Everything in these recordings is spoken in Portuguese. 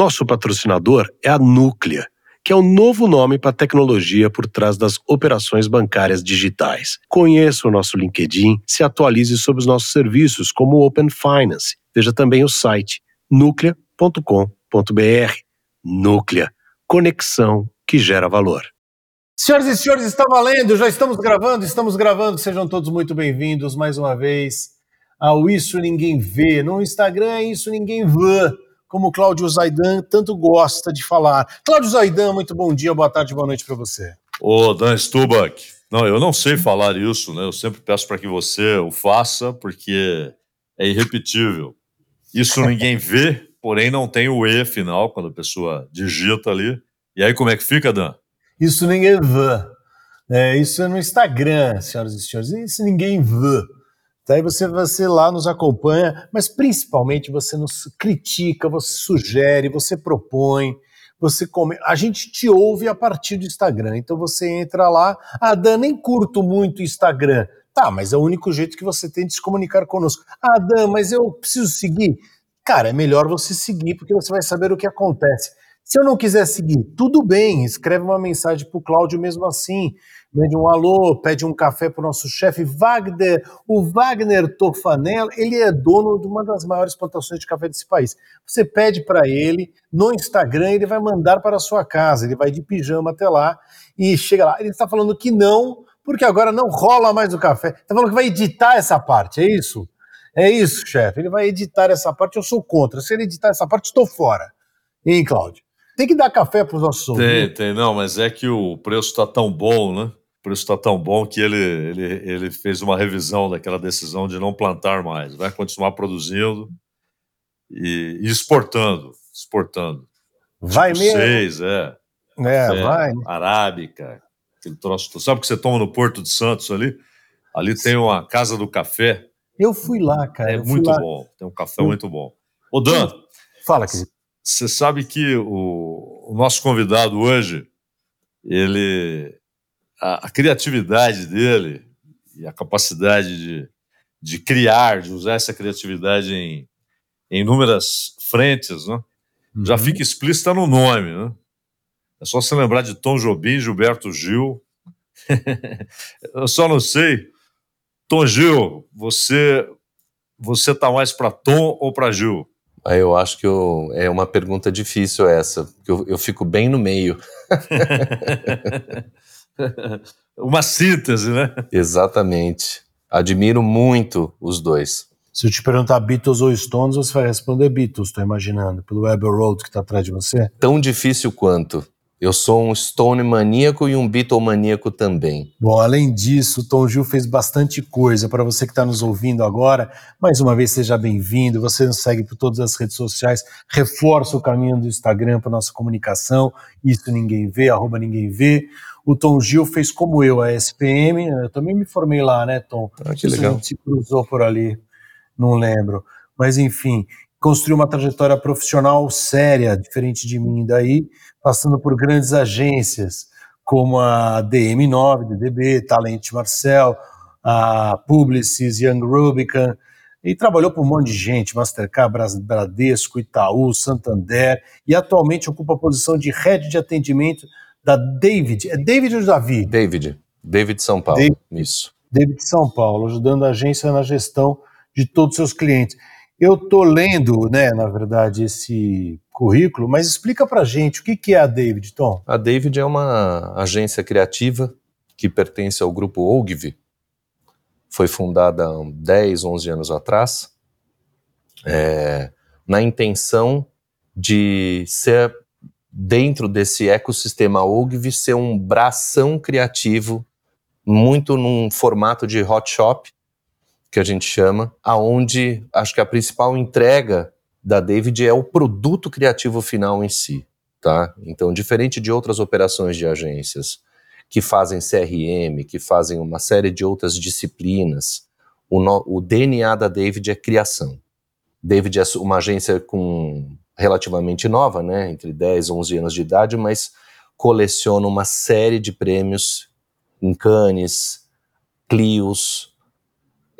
Nosso patrocinador é a Núclea, que é o novo nome para a tecnologia por trás das operações bancárias digitais. Conheça o nosso LinkedIn, se atualize sobre os nossos serviços, como o Open Finance. Veja também o site núclea.com.br. Núclea, conexão que gera valor. Senhoras e senhores, está valendo, já estamos gravando, estamos gravando, sejam todos muito bem-vindos mais uma vez ao Isso Ninguém Vê. No Instagram é Isso Ninguém Vê, como o Cláudio Zaidan tanto gosta de falar. Cláudio Zaidan, muito bom dia, boa tarde, boa noite para você. Ô, Dan Stubach, não, eu não sei falar isso, né? Eu sempre peço para que você o faça, porque é irrepetível. Isso ninguém vê, porém não tem o E final quando a pessoa digita ali. E aí como é que fica, Dan? Isso ninguém vê. É, isso é no Instagram, senhoras e senhores. Isso ninguém vê. Daí você, você lá nos acompanha, mas principalmente você nos critica, você sugere, você propõe, você come. A gente te ouve a partir do Instagram. Então você entra lá. Ah, Dan, nem curto muito Instagram. Tá, mas é o único jeito que você tem de se comunicar conosco. Ah, Dan, mas eu preciso seguir. Cara, é melhor você seguir, porque você vai saber o que acontece. Se eu não quiser seguir, tudo bem, escreve uma mensagem para o Cláudio mesmo assim. Mande um alô, pede um café para o nosso chefe Wagner. O Wagner Tofanello, ele é dono de uma das maiores plantações de café desse país. Você pede para ele no Instagram, ele vai mandar para a sua casa. Ele vai de pijama até lá e chega lá. Ele está falando que não, porque agora não rola mais o café. Está falando que vai editar essa parte, é isso? É isso, chefe. Ele vai editar essa parte, eu sou contra. Se ele editar essa parte, estou fora. Hein, Cláudio? Tem que dar café para os nossos Tem, ouvintes. tem. Não, mas é que o preço está tão bom, né? O preço está tão bom que ele, ele, ele fez uma revisão daquela decisão de não plantar mais. Vai continuar produzindo e, e exportando. Exportando. Vai tipo mesmo? Seis, é. É, Café, vai. Arábica. Aquele troço. Sabe o que você toma no Porto de Santos ali? Ali tem uma Casa do Café. Eu fui lá, cara. É muito lá. bom. Tem um café muito bom. Ô, Dan. Fala, querido. Você sabe que o, o, nosso convidado hoje, ele, a, a, criatividade dele e a capacidade de, de criar, de usar essa criatividade em, em inúmeras frentes, né? Uhum. já fica explícita no nome. Né? É só se lembrar de Tom Jobim, Gilberto Gil. Eu só não sei. Tom Gil, você você tá mais para Tom ou para Gil? Eu acho que eu, é uma pergunta difícil essa, porque eu, eu fico bem no meio. uma síntese, né? Exatamente. Admiro muito os dois. Se eu te perguntar Beatles ou Stones, você vai responder Beatles, estou imaginando, pelo Abbey Road que está atrás de você. Tão difícil quanto. Eu sou um Stone maníaco e um Beatle maníaco também. Bom, além disso, o Tom Gil fez bastante coisa. Para você que está nos ouvindo agora, mais uma vez seja bem-vindo. Você nos segue por todas as redes sociais, reforça o caminho do Instagram para nossa comunicação. Isso ninguém vê, arroba ninguém vê. O Tom Gil fez como eu, a SPM. Eu também me formei lá, né, Tom? Ah, que legal. A gente se cruzou por ali, não lembro. Mas enfim, construiu uma trajetória profissional séria, diferente de mim daí passando por grandes agências como a DM9, DDB, Talent Marcel, a Publicis, Young Rubicon, e trabalhou para um monte de gente, Mastercard, Bradesco, Itaú, Santander, e atualmente ocupa a posição de head de atendimento da David. É David ou Davi? David. David São Paulo. David, Isso. David São Paulo, ajudando a agência na gestão de todos os seus clientes. Eu estou lendo, né, na verdade, esse currículo, mas explica para gente o que, que é a David, Tom. A David é uma agência criativa que pertence ao grupo Ogilvy. Foi fundada há 10, 11 anos atrás, é, na intenção de ser, dentro desse ecossistema Ogilvy, ser um bração criativo, muito num formato de hot shop, que a gente chama, aonde acho que a principal entrega da David é o produto criativo final em si, tá? Então, diferente de outras operações de agências que fazem CRM, que fazem uma série de outras disciplinas, o, no, o DNA da David é criação. David é uma agência com relativamente nova, né, entre 10 e 11 anos de idade, mas coleciona uma série de prêmios em Cannes, Clios,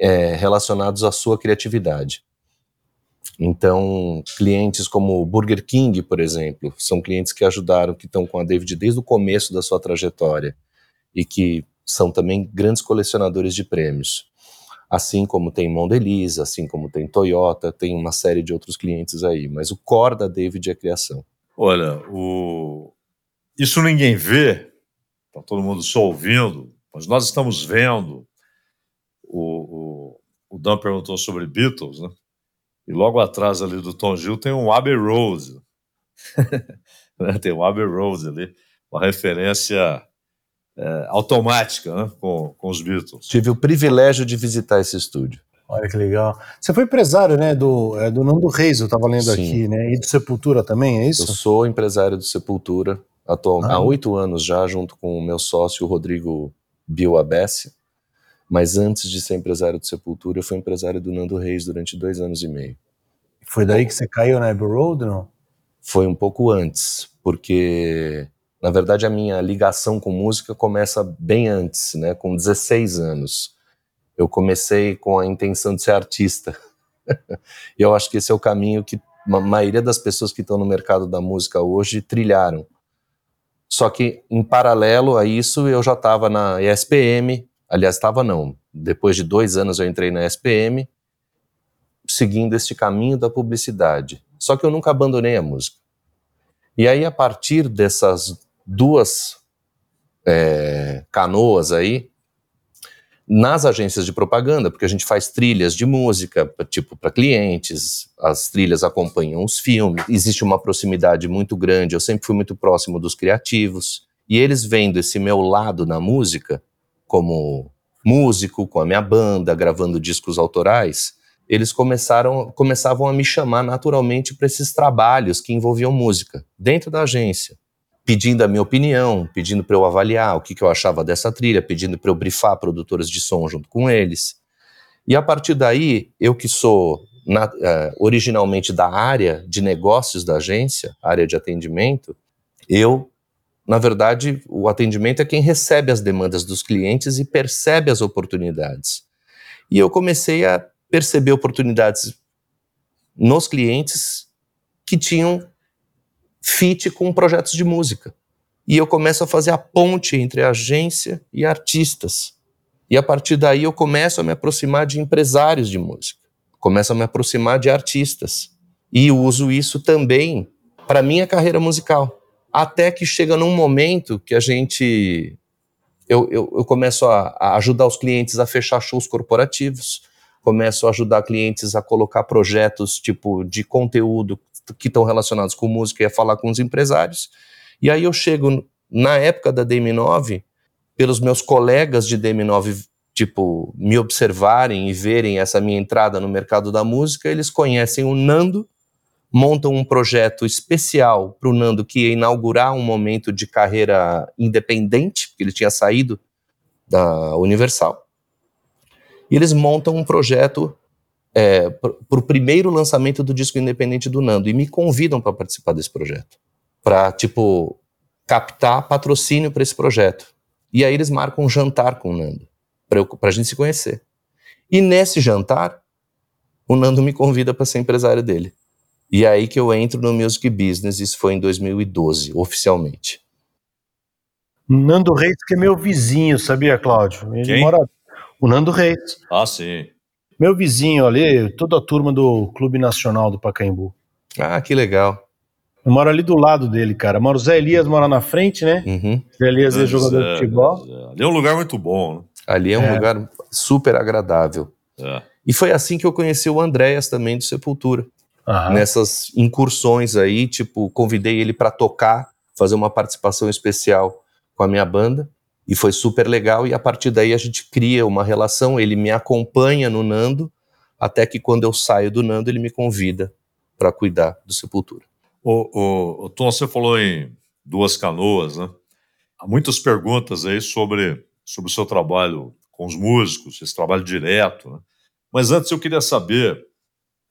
é, relacionados à sua criatividade. Então, clientes como Burger King, por exemplo, são clientes que ajudaram, que estão com a David desde o começo da sua trajetória e que são também grandes colecionadores de prêmios. Assim como tem Mondelez, assim como tem Toyota, tem uma série de outros clientes aí. Mas o core da David é a criação. Olha, o... isso ninguém vê, está todo mundo só ouvindo, mas nós estamos vendo. O, Dan perguntou sobre Beatles, né? E logo atrás ali do Tom Gil tem um Abbey Road. Né? tem um Abbey Road ali, uma referência é, automática né? com, com os Beatles. Tive o privilégio de visitar esse estúdio. Olha que legal. Você foi empresário, né, do, é, do Nando Reis, eu estava lendo Sim. aqui, né, e do Sepultura também, é isso? Eu sou empresário do Sepultura atual, ah. há oito anos já, junto com o meu sócio Rodrigo Bill Abessi. Mas antes de ser empresário do Sepultura, eu fui empresário do Nando Reis durante dois anos e meio. Foi daí que você caiu na Abbey Road, não? Foi um pouco antes, porque na verdade a minha ligação com música começa bem antes, né, com 16 anos. Eu comecei com a intenção de ser artista. e eu acho que esse é o caminho que a maioria das pessoas que estão no mercado da música hoje trilharam. Só que, em paralelo a isso, eu já estava na ESPM, Aliás, estava não. Depois de dois anos eu entrei na SPM, seguindo este caminho da publicidade. Só que eu nunca abandonei a música. E aí, a partir dessas duas é, canoas aí, nas agências de propaganda, porque a gente faz trilhas de música, tipo para clientes, as trilhas acompanham os filmes, existe uma proximidade muito grande, eu sempre fui muito próximo dos criativos, e eles vendo esse meu lado na música, como músico, com a minha banda, gravando discos autorais, eles começaram, começavam a me chamar naturalmente para esses trabalhos que envolviam música, dentro da agência, pedindo a minha opinião, pedindo para eu avaliar o que, que eu achava dessa trilha, pedindo para eu brifar produtoras de som junto com eles. E a partir daí, eu que sou na, uh, originalmente da área de negócios da agência, área de atendimento, eu na verdade, o atendimento é quem recebe as demandas dos clientes e percebe as oportunidades. E eu comecei a perceber oportunidades nos clientes que tinham fit com projetos de música. E eu começo a fazer a ponte entre a agência e artistas. E a partir daí eu começo a me aproximar de empresários de música, começo a me aproximar de artistas. E uso isso também para minha carreira musical até que chega num momento que a gente. Eu, eu, eu começo a, a, ajudar os clientes a fechar shows corporativos, começo a ajudar clientes a colocar projetos tipo de conteúdo que estão relacionados com música e a falar com os empresários. E aí eu chego na época da DM9, pelos meus colegas de DM9 tipo me observarem e verem essa minha entrada no mercado da música, eles conhecem o Nando montam um projeto especial para o Nando que ia inaugurar um momento de carreira independente, porque ele tinha saído da Universal. E eles montam um projeto é, para o primeiro lançamento do disco independente do Nando e me convidam para participar desse projeto, para tipo captar patrocínio para esse projeto. E aí eles marcam um jantar com o Nando para a gente se conhecer. E nesse jantar, o Nando me convida para ser empresário dele. E é aí que eu entro no Music Business, isso foi em 2012, oficialmente. Nando Reis, que é meu vizinho, sabia, Cláudio? Ele Quem? mora. O Nando Reis. Ah, sim. Meu vizinho ali, toda a turma do Clube Nacional do Pacaembu. Ah, que legal. Eu moro ali do lado dele, cara. Moro Zé Elias mora na frente, né? Uhum. Zé Elias é jogador de futebol. Ali é um lugar muito bom. Né? Ali é um é. lugar super agradável. É. E foi assim que eu conheci o Andréas também do Sepultura. Uhum. Nessas incursões aí, tipo, convidei ele para tocar, fazer uma participação especial com a minha banda. E foi super legal. E a partir daí a gente cria uma relação. Ele me acompanha no Nando, até que quando eu saio do Nando, ele me convida para cuidar do Sepultura. O, o, o, Tom, você falou em duas canoas, né? Há muitas perguntas aí sobre, sobre o seu trabalho com os músicos, esse trabalho direto. Né? Mas antes eu queria saber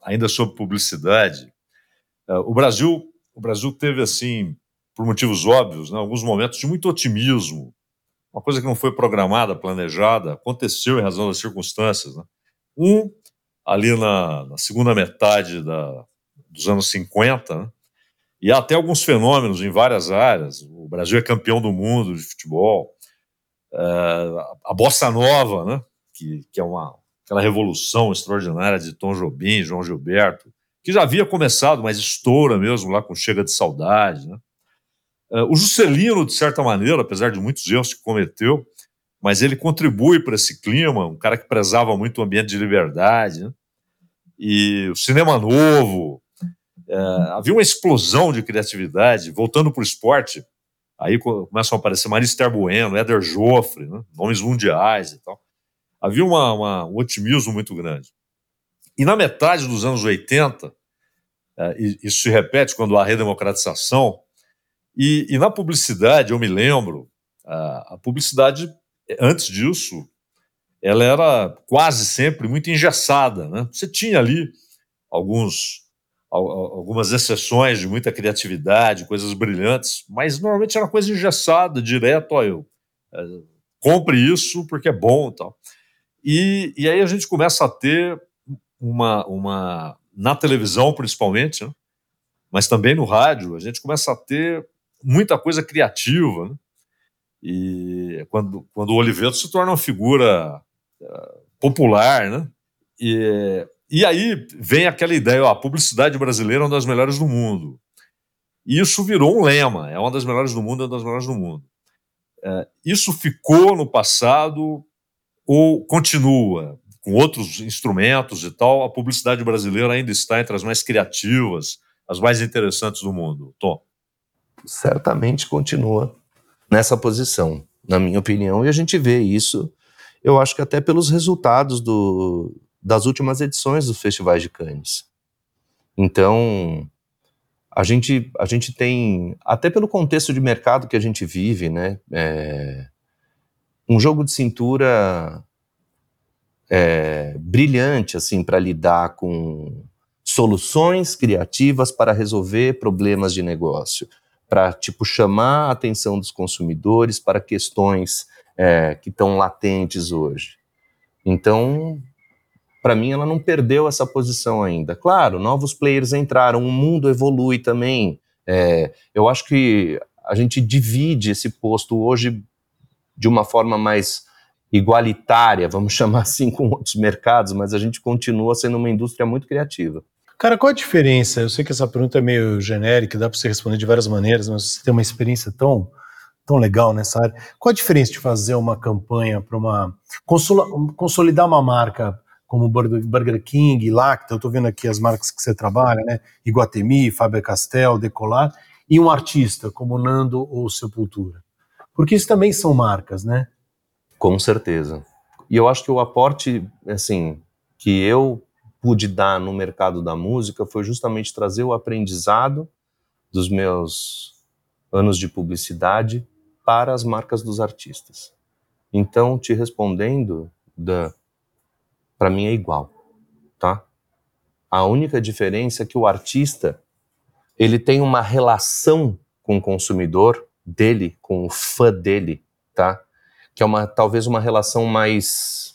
ainda sobre publicidade, é, o Brasil, o Brasil teve assim, por motivos óbvios, né, alguns momentos de muito otimismo, uma coisa que não foi programada, planejada, aconteceu em razão das circunstâncias. Né? Um, ali na, na segunda metade da, dos anos 50, né? e há até alguns fenômenos em várias áreas. O Brasil é campeão do mundo de futebol, é, a bossa nova, né? que, que é uma, aquela revolução extraordinária de Tom Jobim, João Gilberto, que já havia começado, mas estoura mesmo lá com Chega de Saudade. Né? É, o Juscelino, de certa maneira, apesar de muitos erros que cometeu, mas ele contribui para esse clima, um cara que prezava muito o ambiente de liberdade. Né? E o cinema novo, é, havia uma explosão de criatividade, voltando para o esporte, aí começam a aparecer Marister Bueno, Éder Joffre, né? nomes mundiais e tal. Havia uma, uma, um otimismo muito grande. E na metade dos anos 80, é, isso se repete quando há redemocratização, e, e na publicidade, eu me lembro, a, a publicidade, antes disso, ela era quase sempre muito engessada. Né? Você tinha ali alguns, algumas exceções de muita criatividade, coisas brilhantes, mas normalmente era coisa engessada, direto, ó, eu é, compre isso porque é bom tal. E, e aí a gente começa a ter uma, uma na televisão principalmente, né? mas também no rádio, a gente começa a ter muita coisa criativa. Né? E quando, quando o Oliveto se torna uma figura uh, popular, né? E, e aí vem aquela ideia, ó, a publicidade brasileira é uma das melhores do mundo. E isso virou um lema, é uma das melhores do mundo, é uma das melhores do mundo. É, isso ficou no passado ou continua com outros instrumentos e tal? A publicidade brasileira ainda está entre as mais criativas, as mais interessantes do mundo. Tom certamente continua nessa posição, na minha opinião, e a gente vê isso, eu acho que até pelos resultados do, das últimas edições dos festivais de Cannes. Então, a gente, a gente tem, até pelo contexto de mercado que a gente vive, né, é, um jogo de cintura é, brilhante assim para lidar com soluções criativas para resolver problemas de negócio para tipo chamar a atenção dos consumidores para questões é, que estão latentes hoje. Então, para mim, ela não perdeu essa posição ainda. Claro, novos players entraram, o mundo evolui também. É, eu acho que a gente divide esse posto hoje de uma forma mais igualitária, vamos chamar assim, com outros mercados, mas a gente continua sendo uma indústria muito criativa. Cara, qual a diferença? Eu sei que essa pergunta é meio genérica, dá para você responder de várias maneiras, mas você tem uma experiência tão, tão legal nessa área. Qual a diferença de fazer uma campanha para uma. consolidar uma marca como Burger King, Lacta, eu estou vendo aqui as marcas que você trabalha, né? Iguatemi, Faber-Castell, Decolar, e um artista como Nando ou Sepultura. Porque isso também são marcas, né? Com certeza. E eu acho que o aporte, assim, que eu pude dar no mercado da música foi justamente trazer o aprendizado dos meus anos de publicidade para as marcas dos artistas. Então, te respondendo, para mim é igual, tá? A única diferença é que o artista ele tem uma relação com o consumidor dele, com o fã dele, tá? Que é uma talvez uma relação mais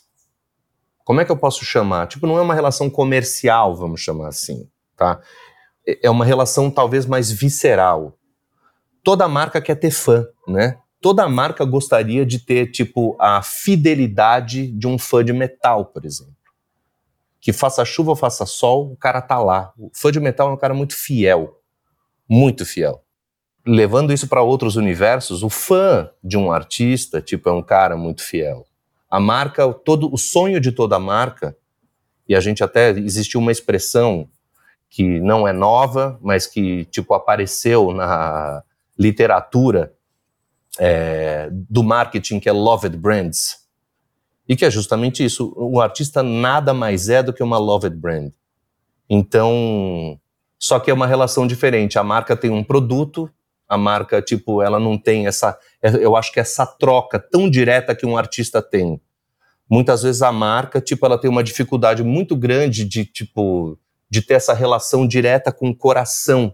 como é que eu posso chamar? Tipo, não é uma relação comercial, vamos chamar assim, tá? É uma relação talvez mais visceral. Toda marca quer ter fã, né? Toda marca gostaria de ter, tipo, a fidelidade de um fã de metal, por exemplo. Que faça chuva ou faça sol, o cara tá lá. O fã de metal é um cara muito fiel. Muito fiel. Levando isso para outros universos, o fã de um artista, tipo, é um cara muito fiel a marca, todo o sonho de toda marca, e a gente até existiu uma expressão que não é nova, mas que tipo apareceu na literatura é, do marketing que é loved brands e que é justamente isso. O artista nada mais é do que uma loved brand. Então, só que é uma relação diferente. A marca tem um produto, a marca tipo ela não tem essa, eu acho que essa troca tão direta que um artista tem muitas vezes a marca, tipo, ela tem uma dificuldade muito grande de, tipo, de ter essa relação direta com o coração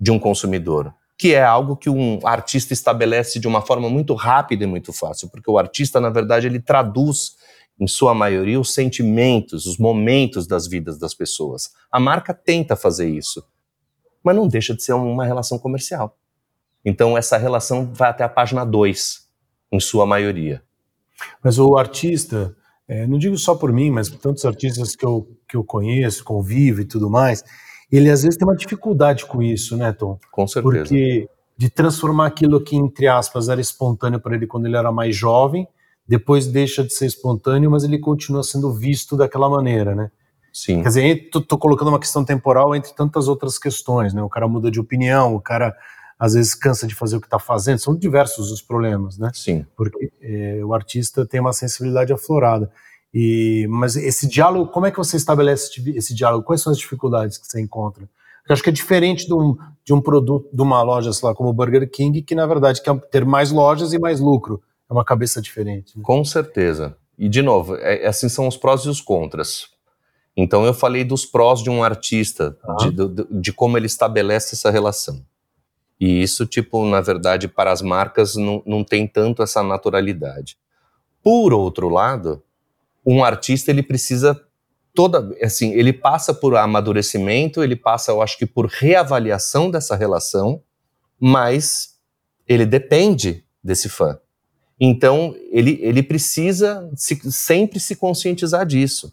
de um consumidor, que é algo que um artista estabelece de uma forma muito rápida e muito fácil, porque o artista, na verdade, ele traduz em sua maioria, os sentimentos, os momentos das vidas das pessoas. A marca tenta fazer isso, mas não deixa de ser uma relação comercial. Então, essa relação vai até a página 2, em sua maioria. Mas o artista, é, não digo só por mim, mas por tantos artistas que eu, que eu conheço, convivo e tudo mais, ele às vezes tem uma dificuldade com isso, né, Tom? Com certeza. Porque de transformar aquilo que, entre aspas, era espontâneo para ele quando ele era mais jovem, depois deixa de ser espontâneo, mas ele continua sendo visto daquela maneira, né? Sim. Quer dizer, tô colocando uma questão temporal entre tantas outras questões, né? O cara muda de opinião, o cara às vezes cansa de fazer o que está fazendo, são diversos os problemas, né? Sim. Porque é, o artista tem uma sensibilidade aflorada. E, mas esse diálogo, como é que você estabelece esse diálogo? Quais são as dificuldades que você encontra? Eu acho que é diferente de um, de um produto, de uma loja, sei lá, como o Burger King, que na verdade quer ter mais lojas e mais lucro. É uma cabeça diferente. Né? Com certeza. E, de novo, é, assim são os prós e os contras. Então, eu falei dos prós de um artista, ah. de, de, de, como ele estabelece essa relação. E isso, tipo, na verdade, para as marcas não, não tem tanto essa naturalidade. Por outro lado, um artista, ele precisa toda, assim, ele passa por amadurecimento, ele passa, eu acho que por reavaliação dessa relação, mas ele depende desse fã. Então, ele, ele precisa se, sempre se conscientizar disso.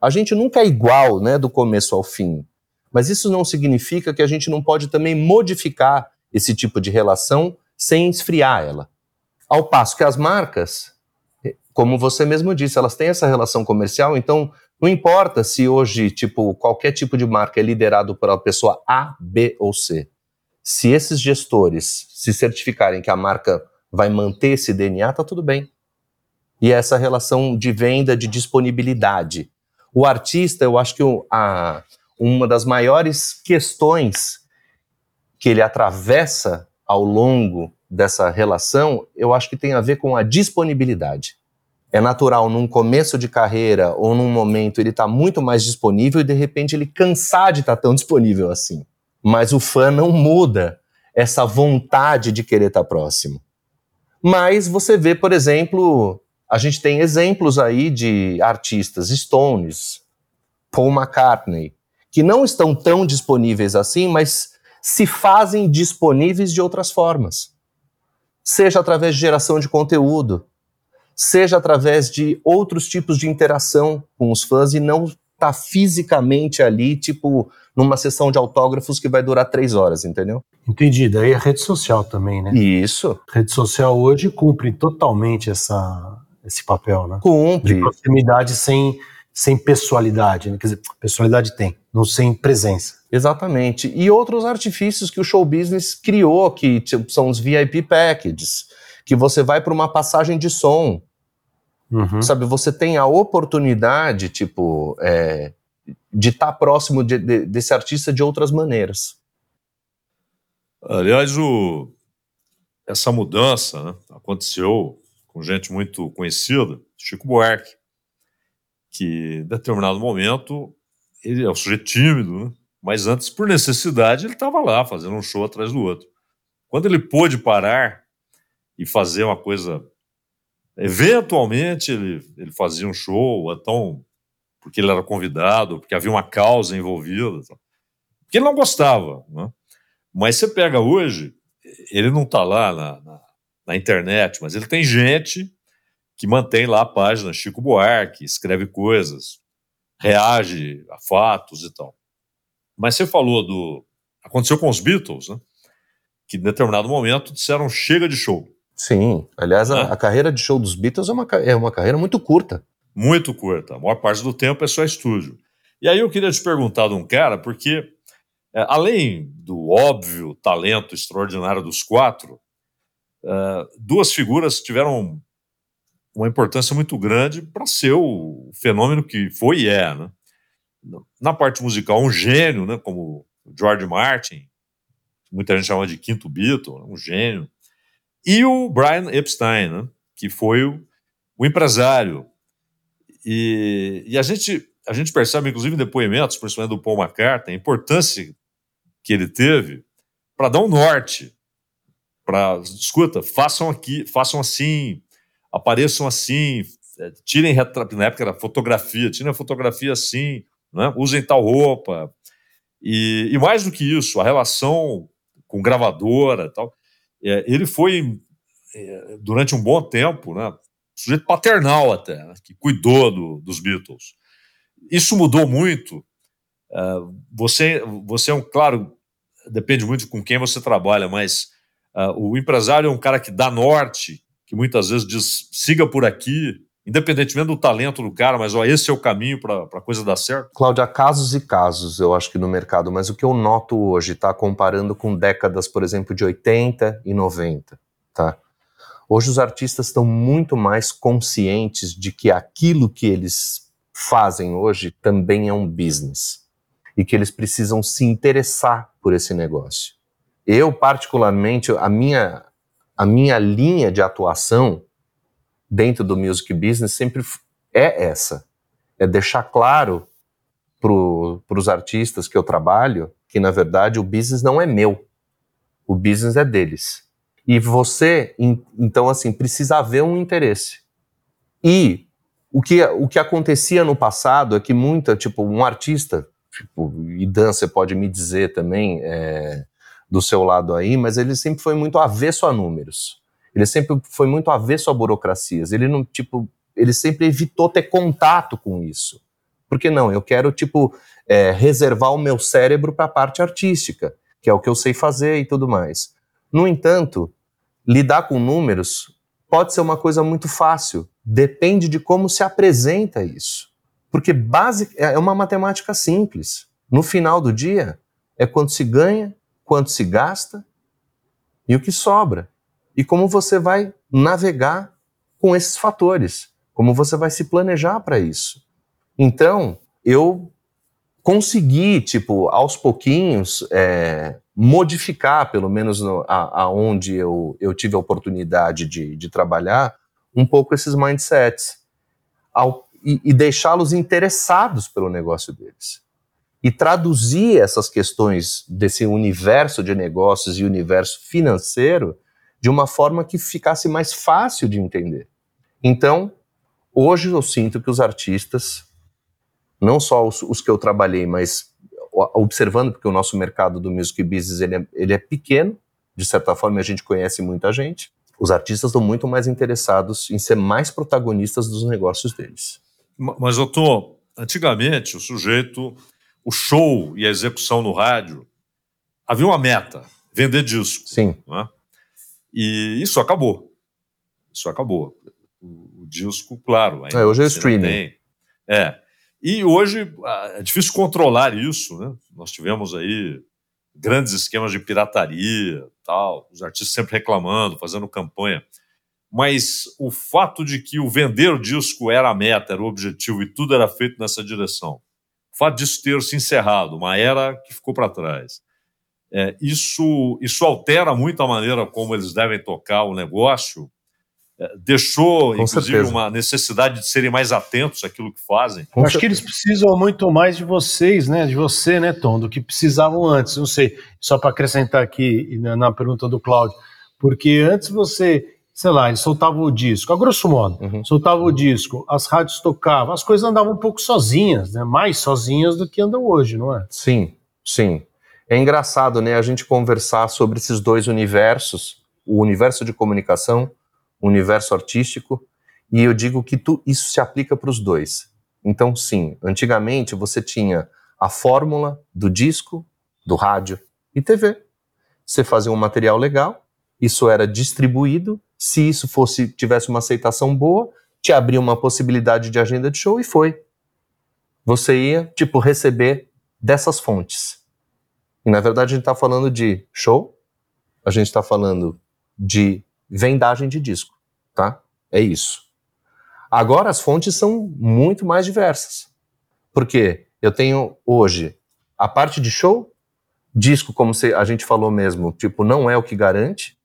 A gente nunca é igual, né, do começo ao fim. Mas isso não significa que a gente não pode também modificar esse tipo de relação sem esfriar ela. Ao passo que as marcas, como você mesmo disse, elas têm essa relação comercial, então não importa se hoje, tipo, qualquer tipo de marca é liderado por uma pessoa A, B ou C. Se esses gestores se certificarem que a marca vai manter esse DNA, tá tudo bem. E essa relação de venda, de disponibilidade. O artista, eu acho que o, a, uma das maiores questões que ele atravessa ao longo dessa relação, eu acho que tem a ver com a disponibilidade. É natural num começo de carreira ou num momento ele está muito mais disponível e de repente ele cansar de estar tá tão disponível assim. Mas o fã não muda essa vontade de querer estar tá próximo. Mas você vê, por exemplo, a gente tem exemplos aí de artistas, Stones, Paul McCartney, que não estão tão disponíveis assim, mas se fazem disponíveis de outras formas. Seja através de geração de conteúdo, seja através de outros tipos de interação com os fãs e não tá fisicamente ali, tipo, numa sessão de autógrafos que vai durar três horas, entendeu? Entendi. Daí a rede social também, né? Isso. A rede social hoje cumpre totalmente essa, esse papel, né? Cumpre. De proximidade sem, sem pessoalidade. Né? Quer dizer, pessoalidade tem, não sem presença. Exatamente. E outros artifícios que o show business criou, que tipo, são os VIP packages, que você vai para uma passagem de som. Uhum. Sabe, você tem a oportunidade, tipo, é, de estar tá próximo de, de, desse artista de outras maneiras. Aliás, o, essa mudança né, aconteceu com gente muito conhecida, Chico Buarque, que em determinado momento ele é um sujeito tímido, né, mas antes, por necessidade, ele estava lá fazendo um show atrás do outro. Quando ele pôde parar e fazer uma coisa. Eventualmente ele, ele fazia um show, então porque ele era convidado, porque havia uma causa envolvida, porque ele não gostava. Né? Mas você pega hoje, ele não está lá na, na, na, internet, mas ele tem gente que mantém lá a página Chico Buarque, escreve coisas, reage a fatos e tal. Mas você falou do. Aconteceu com os Beatles, né? Que em determinado momento disseram chega de show. Sim, aliás, a, a, carreira de show dos Beatles é uma, é uma carreira muito curta muito curta. A maior parte do tempo é só estúdio. E aí eu queria te perguntar de um cara, porque é, além do óbvio talento extraordinário dos quatro, é, duas figuras tiveram uma importância muito grande para ser o fenômeno que foi e é. Né? Na parte musical, um gênio, né, como George Martin, muita gente chama de quinto Beatle, um gênio, e o Brian Epstein, né, que foi o, o empresário e, e a, gente, a gente percebe, inclusive em depoimentos, principalmente do Paul McCartney, a importância que ele teve para dar um norte. Para, escuta, façam aqui, façam assim, apareçam assim, é, tirem retrato, na época era fotografia, tirem a fotografia assim, né? usem tal roupa. E, e, mais do que isso, a relação com gravadora tal, é, ele foi, é, durante um bom tempo, né, sujeito paternal até, né, que cuidou do, dos Beatles. Isso mudou muito. Uh, você, você é um, claro, depende muito com quem você trabalha, mas uh, o empresário é um cara que dá norte, que muitas vezes diz siga por aqui, independentemente do talento do cara, mas ó, esse é o caminho para a coisa dar certo? Cláudia, casos e casos, eu acho que no mercado, mas o que eu noto hoje, tá, comparando com décadas, por exemplo, de 80 e 90, tá? Hoje os artistas estão muito mais conscientes de que aquilo que eles fazem hoje também é um business e que eles precisam se interessar por esse negócio. Eu, particularmente, a minha, a minha linha de atuação dentro do music business sempre é essa: é deixar claro para os artistas que eu trabalho que, na verdade, o business não é meu, o business é deles. E você, então, assim, precisa haver um interesse. E o que, o que acontecia no passado é que muita, tipo, um artista, tipo, e Dan, você pode me dizer também é, do seu lado aí, mas ele sempre foi muito avesso a números. Ele sempre foi muito avesso a burocracias. Ele não, tipo, ele sempre evitou ter contato com isso. Porque não, eu quero, tipo, é, reservar o meu cérebro para a parte artística, que é o que eu sei fazer e tudo mais. No entanto, lidar com números pode ser uma coisa muito fácil, depende de como se apresenta isso. Porque base, é uma matemática simples. No final do dia, é quanto se ganha, quanto se gasta e o que sobra. E como você vai navegar com esses fatores, como você vai se planejar para isso. Então, eu consegui, tipo, aos pouquinhos, é, modificar, pelo menos no, a, aonde eu, eu tive a oportunidade de, de trabalhar, um pouco esses mindsets ao, e, e deixá-los interessados pelo negócio deles. E traduzir essas questões desse universo de negócios e universo financeiro de uma forma que ficasse mais fácil de entender. Então, hoje eu sinto que os artistas, não só os, os que eu trabalhei, mas observando, porque o nosso mercado do music business ele é, ele é pequeno, de certa forma a gente conhece muita gente, os artistas estão muito mais interessados em ser mais protagonistas dos negócios deles. Mas, doutor, antigamente o sujeito, o show e a execução no rádio, havia uma meta, vender disco. Sim. Né? E isso acabou. Isso acabou. O, o disco, claro. É, hoje é streaming. É. E hoje é difícil controlar isso, né? Nós tivemos aí grandes esquemas de pirataria, tal, os artistas sempre reclamando, fazendo campanha. Mas o fato de que o vender o disco era a meta, era o objetivo e tudo era feito nessa direção. O fato disso ter se encerrado, uma era que ficou para trás. É, isso, isso altera muito a maneira como eles devem tocar o negócio é, deixou, Com inclusive, certeza. uma necessidade de serem mais atentos àquilo que fazem. Com acho certeza. que eles precisam muito mais de vocês, né? De você, né, Tom, do que precisavam antes. Não sei, só para acrescentar aqui na, pergunta do Cláudio, porque antes você, sei lá, eles soltavam o disco, a grosso modo, uhum. soltavam o disco, as rádios tocavam, as coisas andavam um pouco sozinhas, né? Mais sozinhas do que andam hoje, não é? Sim, sim. É engraçado, né, a gente conversar sobre esses dois universos, o universo de comunicação universo artístico, e eu digo que tu, isso se aplica para os dois. Então, sim, antigamente você tinha a fórmula do disco, do rádio e TV. Você fazia um material legal, isso era distribuído, se isso fosse tivesse uma aceitação boa, te abria uma possibilidade de agenda de show e foi. Você ia, tipo, receber dessas fontes. E na verdade a gente está falando de show, a gente está falando de vendagem de disco, tá? É isso. Agora as fontes são muito mais diversas. Porque eu tenho hoje a parte de show, disco, como a gente falou mesmo, tipo, não é o que garante,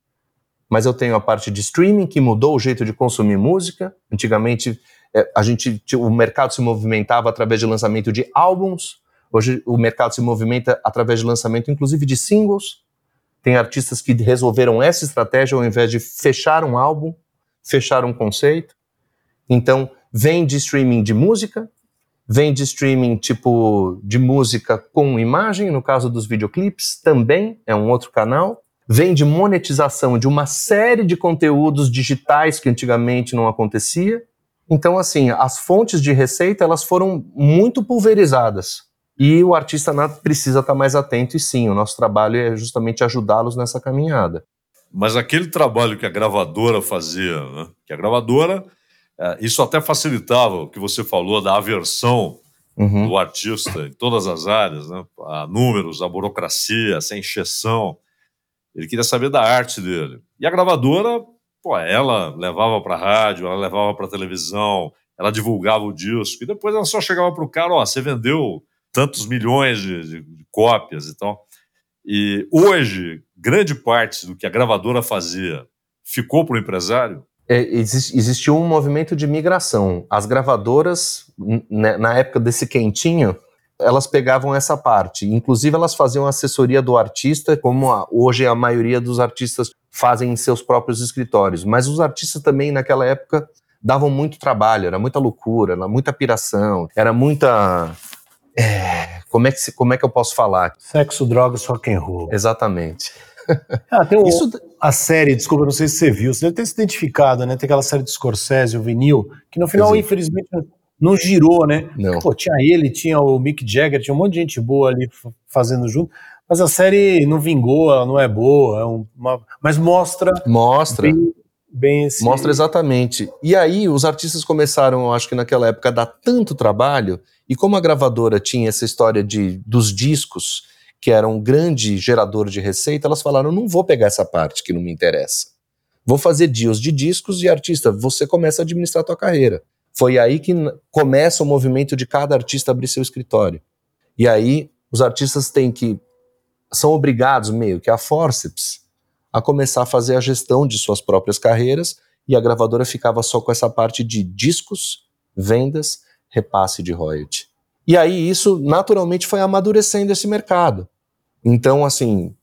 mas eu tenho a parte de streaming que mudou o jeito de consumir música. Antigamente é, a gente, o mercado se movimentava através de lançamento de álbuns. Hoje o mercado se movimenta através de lançamento, inclusive de singles. Tem artistas que resolveram essa estratégia ao invés de fechar um álbum, fechar um conceito. Então, Vem de streaming de música, vem de streaming tipo de música com imagem, no caso dos videoclipes, também é um outro canal. Vem de monetização de uma série de conteúdos digitais que antigamente não acontecia. Então, assim, as fontes de receita elas foram muito pulverizadas. E o artista precisa estar mais atento, e sim, o nosso trabalho é justamente ajudá-los nessa caminhada. Mas aquele trabalho que a gravadora fazia, né? que a gravadora, é, isso até facilitava o que você falou da aversão uhum. do artista em todas as áreas, né? a números, a burocracia, essa encheção. Ele queria saber da arte dele. E a gravadora, pô, ela levava para rádio, ela levava para televisão, ela divulgava o disco, e depois ela só chegava para o cara: ó, você vendeu tantos milhões de, de, de cópias e tal. E hoje, grande parte do que a gravadora fazia ficou para o empresário? É, existiu um movimento de migração. As gravadoras, né, na época desse quentinho, elas pegavam essa parte. Inclusive, elas faziam assessoria do artista, como a, hoje a maioria dos artistas fazem em seus próprios escritórios. Mas os artistas também, naquela época, davam muito trabalho, era muita loucura, era muita piração, era muita. É, como, é que, como é que eu posso falar? Sexo, drogas, rock and roll. Exatamente. Ah, tem Isso... a série, desculpa, não sei se você viu, você deve ter se identificado, né? Tem aquela série de Scorsese, o Vinil, que no final, infelizmente, não girou, né? Não. Pô, tinha ele, tinha o Mick Jagger, tinha um monte de gente boa ali fazendo junto, mas a série não vingou, ela não é boa, é uma, mas mostra. Mostra. Bem, bem esse... Mostra exatamente. E aí os artistas começaram, acho que naquela época, a dar tanto trabalho, e como a gravadora tinha essa história de, dos discos, que era um grande gerador de receita, elas falaram: não vou pegar essa parte que não me interessa. Vou fazer deals de discos e artista, você começa a administrar a tua carreira. Foi aí que começa o movimento de cada artista abrir seu escritório. E aí os artistas têm que são obrigados meio que a forceps a começar a fazer a gestão de suas próprias carreiras e a gravadora ficava só com essa parte de discos, vendas, repasse de royalty. E aí isso naturalmente foi amadurecendo esse mercado. Então, assim,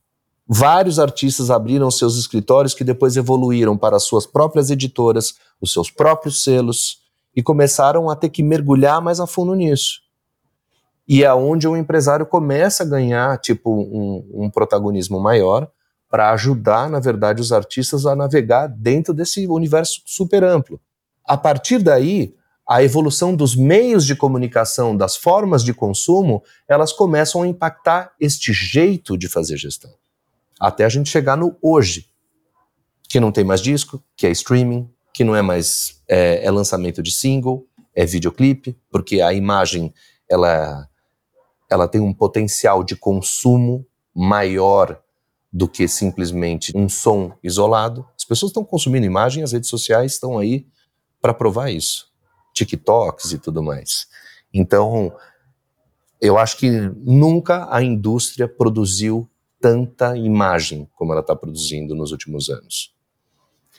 vários artistas abriram seus escritórios que depois evoluíram para as suas próprias editoras, os seus próprios selos, e começaram a ter que mergulhar mais a fundo nisso. E é onde o empresário começa a ganhar tipo um, um protagonismo maior para ajudar, na verdade, os artistas a navegar dentro desse universo super amplo. A partir daí, a evolução dos meios de comunicação, das formas de consumo, elas começam a impactar este jeito de fazer gestão. Até a gente chegar no hoje, que não tem mais disco, que é streaming, que não é mais é, é lançamento de single, é videoclipe, porque a imagem ela, ela tem um potencial de consumo maior do que simplesmente um som isolado. As pessoas estão consumindo imagem, as redes sociais estão aí para provar isso. TikToks e tudo mais. Então, eu acho que nunca a indústria produziu tanta imagem como ela está produzindo nos últimos anos.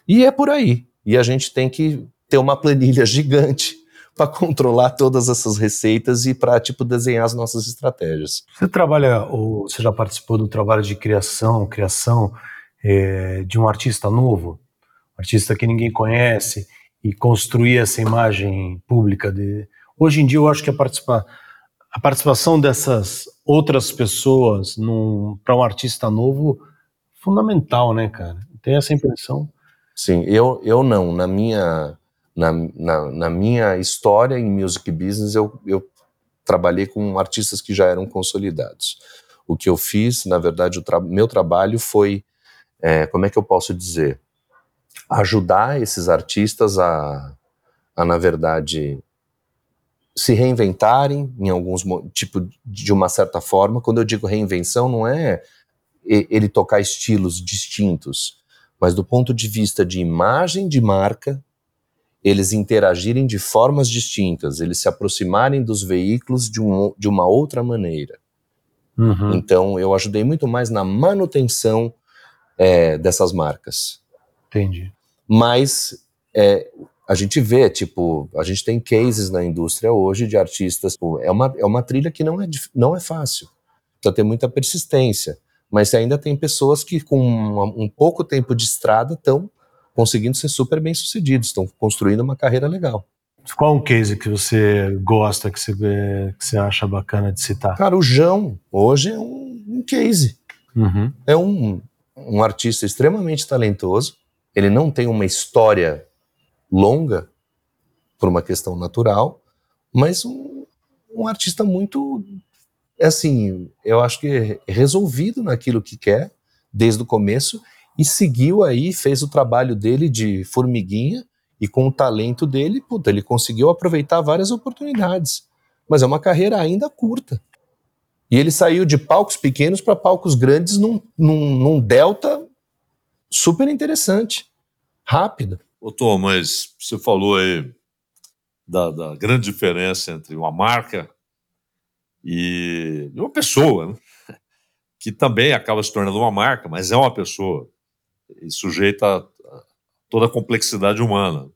E é por aí. E a gente tem que ter uma planilha gigante para controlar todas essas receitas e para tipo desenhar as nossas estratégias. Você trabalha ou você já participou do trabalho de criação, criação é, de um artista novo, artista que ninguém conhece e construir essa imagem pública de. Hoje em dia eu acho que a, participa... a participação dessas outras pessoas para um artista novo fundamental, né, cara? Tem essa impressão? Sim, eu, eu não. Na minha, na, na, na minha história em music business, eu, eu trabalhei com artistas que já eram consolidados. O que eu fiz, na verdade, o tra meu trabalho foi, é, como é que eu posso dizer, ajudar esses artistas a, a na verdade, se reinventarem em alguns tipo de uma certa forma. Quando eu digo reinvenção, não é ele tocar estilos distintos, mas do ponto de vista de imagem de marca, eles interagirem de formas distintas, eles se aproximarem dos veículos de, um, de uma outra maneira. Uhum. Então, eu ajudei muito mais na manutenção é, dessas marcas. Entendi. Mas é, a gente vê, tipo, a gente tem cases na indústria hoje de artistas. É uma, é uma trilha que não é, não é fácil. Precisa ter muita persistência mas ainda tem pessoas que com um, um pouco tempo de estrada estão conseguindo ser super bem sucedidos, estão construindo uma carreira legal. Qual um case que você gosta, que você, que você acha bacana de citar? Cara, o João hoje é um, um case. Uhum. É um, um artista extremamente talentoso. Ele não tem uma história longa por uma questão natural, mas um, um artista muito, assim, eu acho que resolvido naquilo que quer desde o começo e seguiu aí, fez o trabalho dele de formiguinha e com o talento dele, puta, ele conseguiu aproveitar várias oportunidades. Mas é uma carreira ainda curta. E ele saiu de palcos pequenos para palcos grandes num, num, num, delta super interessante, rápido. Ô Tom, mas você falou aí da, da grande diferença entre uma marca e uma pessoa, né? que também acaba se tornando uma marca, mas é uma pessoa e sujeita a toda a complexidade humana.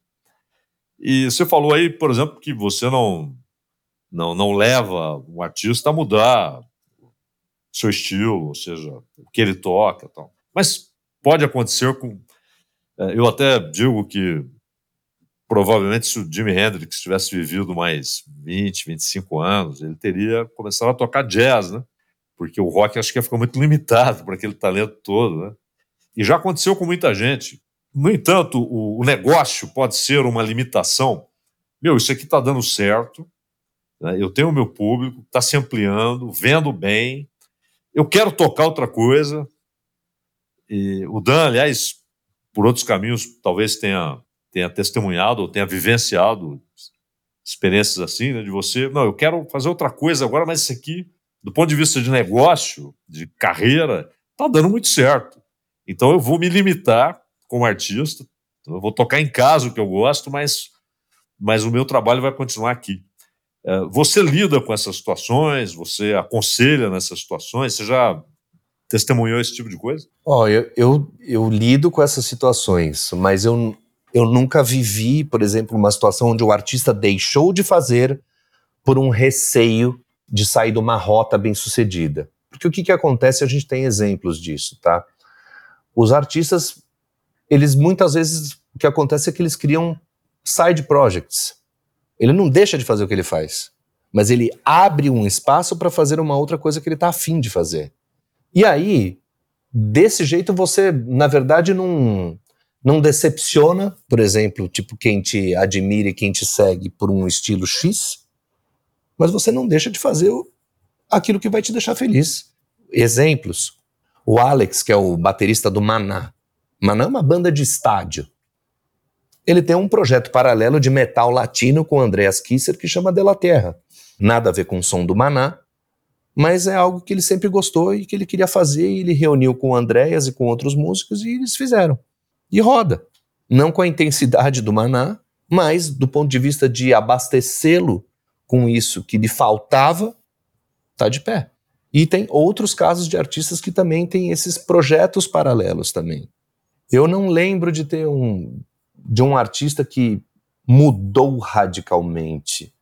E você falou aí, por exemplo, que você não não, não leva o artista a mudar seu estilo, ou seja, o que ele toca, tal. Mas pode acontecer com é, eu até digo que provavelmente se o Jimi Hendrix tivesse vivido mais 20, 25 anos, ele teria começado a tocar jazz, né? Porque o rock acho que ia ficar muito limitado para aquele talento todo, né? E já aconteceu com muita gente. No entanto, o, negócio pode ser uma limitação. Meu, isso aqui está dando certo. Né? Eu tenho o meu público, está se ampliando, vendo bem. Eu quero tocar outra coisa. E o Dan, aliás, por outros caminhos, talvez tenha, tenha testemunhado ou tenha vivenciado experiências assim, né, de você. Não, eu quero fazer outra coisa agora, mas isso aqui, do ponto de vista de negócio, de carreira, está dando muito certo. Então eu vou me limitar como artista. Então, eu vou tocar em casa o que eu gosto, mas, mas o meu trabalho vai continuar aqui. É, você lida com essas situações? Você aconselha nessas situações? Você já testemunhou esse tipo de coisa? Ó, oh, eu, eu, eu, lido com essas situações, mas eu, eu nunca vivi, por exemplo, uma situação onde o artista deixou de fazer por um receio de sair de uma rota bem sucedida. Porque o que, que acontece, a gente tem exemplos disso, tá? Os artistas eles muitas vezes o que acontece é que eles criam side projects. Ele não deixa de fazer o que ele faz, mas ele abre um espaço para fazer uma outra coisa que ele está afim de fazer. E aí, desse jeito, você, na verdade, não, não decepciona, por exemplo, tipo quem te admira e quem te segue por um estilo X, mas você não deixa de fazer aquilo que vai te deixar feliz. Exemplos. O Alex, que é o baterista do Maná, mas não é uma banda de estádio. Ele tem um projeto paralelo de metal latino com Andreas Kisser que chama De La Terra. Nada a ver com o som do Maná, mas é algo que ele sempre gostou e que ele queria fazer e ele reuniu com o Andreas e com outros músicos e eles fizeram. E roda. Não com a intensidade do Maná, mas do ponto de vista de abastecê-lo com isso que lhe faltava, tá de pé. E tem outros casos de artistas que também têm esses projetos paralelos também. Eu não lembro de ter um de um artista que mudou radicalmente.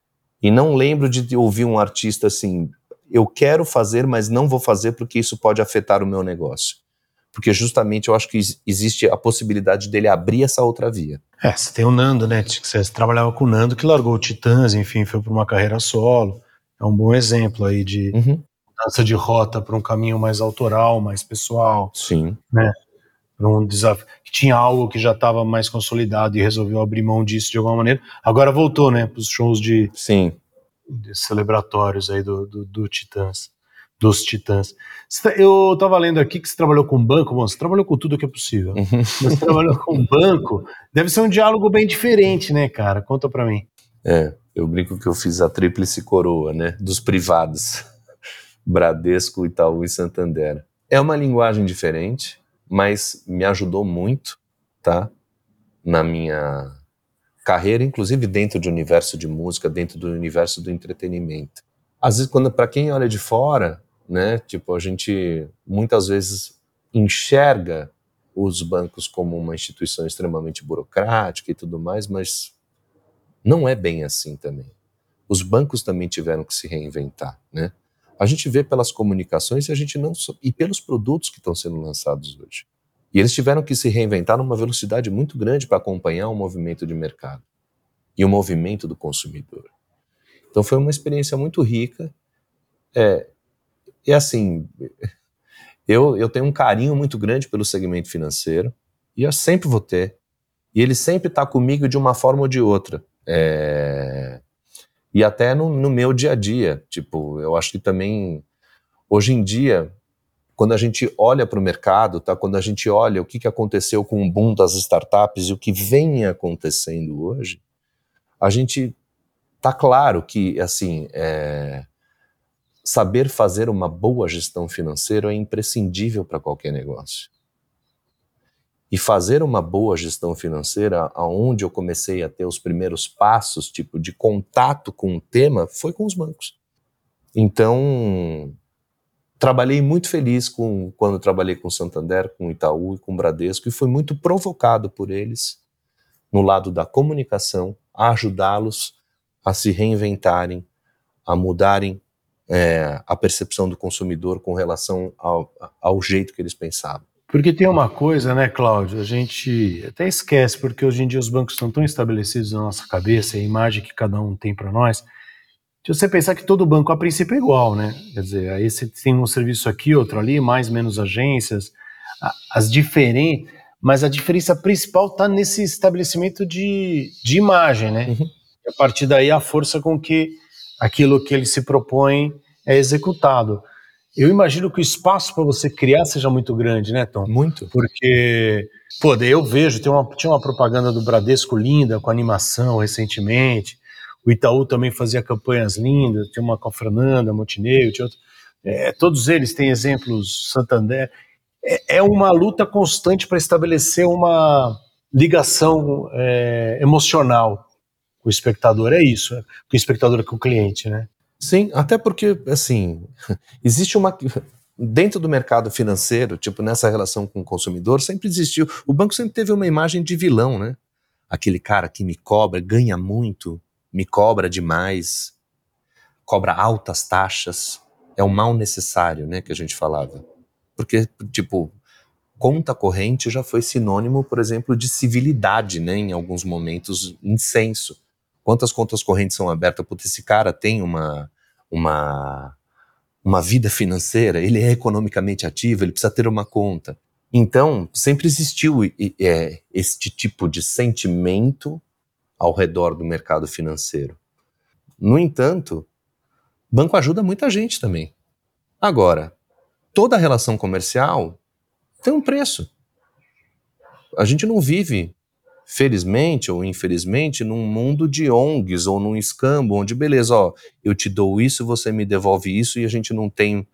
E não lembro de ouvir um artista assim, eu quero fazer, mas não vou fazer porque isso pode afetar o meu negócio. Porque justamente eu acho que existe a possibilidade dele abrir essa outra via. É, você tem o Nando, né? Você trabalhava com o Nando que largou o Titãs, enfim, foi para uma carreira solo. É um bom exemplo aí de uhum. mudança de rota para um caminho mais autoral, mais pessoal. Sim. Né? para um desafio que tinha algo que já estava mais consolidado e resolveu abrir mão disso de alguma maneira. Agora voltou, né, para os shows de, Sim. Celebratórios aí do, do, do Titãs, dos Titãs. Tá, eu estava lendo aqui que você trabalhou com banco, bom, você trabalhou com tudo que é possível. Uhum. Você trabalhou com banco, deve ser um diálogo bem diferente, né, cara? Conta para mim. É, eu brinco que eu fiz a tríplice coroa, né, dos privados. Bradesco, Itaú e Santander. É uma linguagem diferente, mas me ajudou muito, tá? Na minha carreira, inclusive dentro do universo de música, dentro do universo do entretenimento. Às vezes, quando para quem olha de fora, né, tipo a gente muitas vezes enxerga os bancos como uma instituição extremamente burocrática e tudo mais, mas não é bem assim também. Os bancos também tiveram que se reinventar, né? A gente vê pelas comunicações e a gente não e pelos produtos que estão sendo lançados hoje. E eles tiveram que se reinventar numa velocidade muito grande para acompanhar o movimento de mercado. e o movimento do consumidor. Então foi uma experiência muito rica. É, e assim, eu, eu tenho um carinho muito grande pelo segmento financeiro e eu sempre vou ter. E ele sempre está comigo de uma forma ou de outra. É, e até no, no meu dia a dia. Tipo, eu acho que também, hoje em dia, quando a gente olha para o mercado, tá? quando a gente olha o que, que aconteceu com o boom das startups e o que vem acontecendo hoje, a gente tá claro que assim é, saber fazer uma boa gestão financeira é imprescindível para qualquer negócio. E fazer uma boa gestão financeira, aonde eu comecei a ter os primeiros passos, tipo de contato com o tema, foi com os bancos. Então, trabalhei muito feliz com quando trabalhei com Santander, com Itaú e com Bradesco e fui muito provocado por eles no lado da comunicação, a ajudá-los a se reinventarem, a mudarem é, a percepção do consumidor com relação ao, ao jeito que eles pensavam. Porque tem uma coisa, né, Cláudio? A gente até esquece, porque hoje em dia os bancos estão tão estabelecidos na nossa cabeça, a imagem que cada um tem para nós, se você pensar que todo banco a princípio é igual, né? Quer dizer, aí você tem um serviço aqui, outro ali, mais menos agências, as diferentes, mas a diferença principal está nesse estabelecimento de, de imagem, né? Uhum. A partir daí a força com que aquilo que ele se propõe é executado. Eu imagino que o espaço para você criar seja muito grande, né, Tom? Muito. Porque, pô, eu vejo, tem uma, tinha uma propaganda do Bradesco linda, com animação recentemente. O Itaú também fazia campanhas lindas, tinha uma com a Fernanda Montenegro, tinha outro, é, todos eles têm exemplos, Santander. É, é uma luta constante para estabelecer uma ligação é, emocional com o espectador. É isso, é, com o espectador com o cliente, né? Sim, até porque, assim, existe uma. Dentro do mercado financeiro, tipo, nessa relação com o consumidor, sempre existiu. O banco sempre teve uma imagem de vilão, né? Aquele cara que me cobra, ganha muito, me cobra demais, cobra altas taxas, é o mal necessário, né, que a gente falava. Porque, tipo, conta corrente já foi sinônimo, por exemplo, de civilidade, né, em alguns momentos, incenso. Quantas contas correntes são abertas? Porque esse cara tem uma, uma, uma vida financeira, ele é economicamente ativo, ele precisa ter uma conta. Então, sempre existiu é, este tipo de sentimento ao redor do mercado financeiro. No entanto, banco ajuda muita gente também. Agora, toda relação comercial tem um preço. A gente não vive, felizmente ou infelizmente, num mundo de ONGs ou num escambo, onde, beleza, ó, eu te dou isso, você me devolve isso e a gente não tem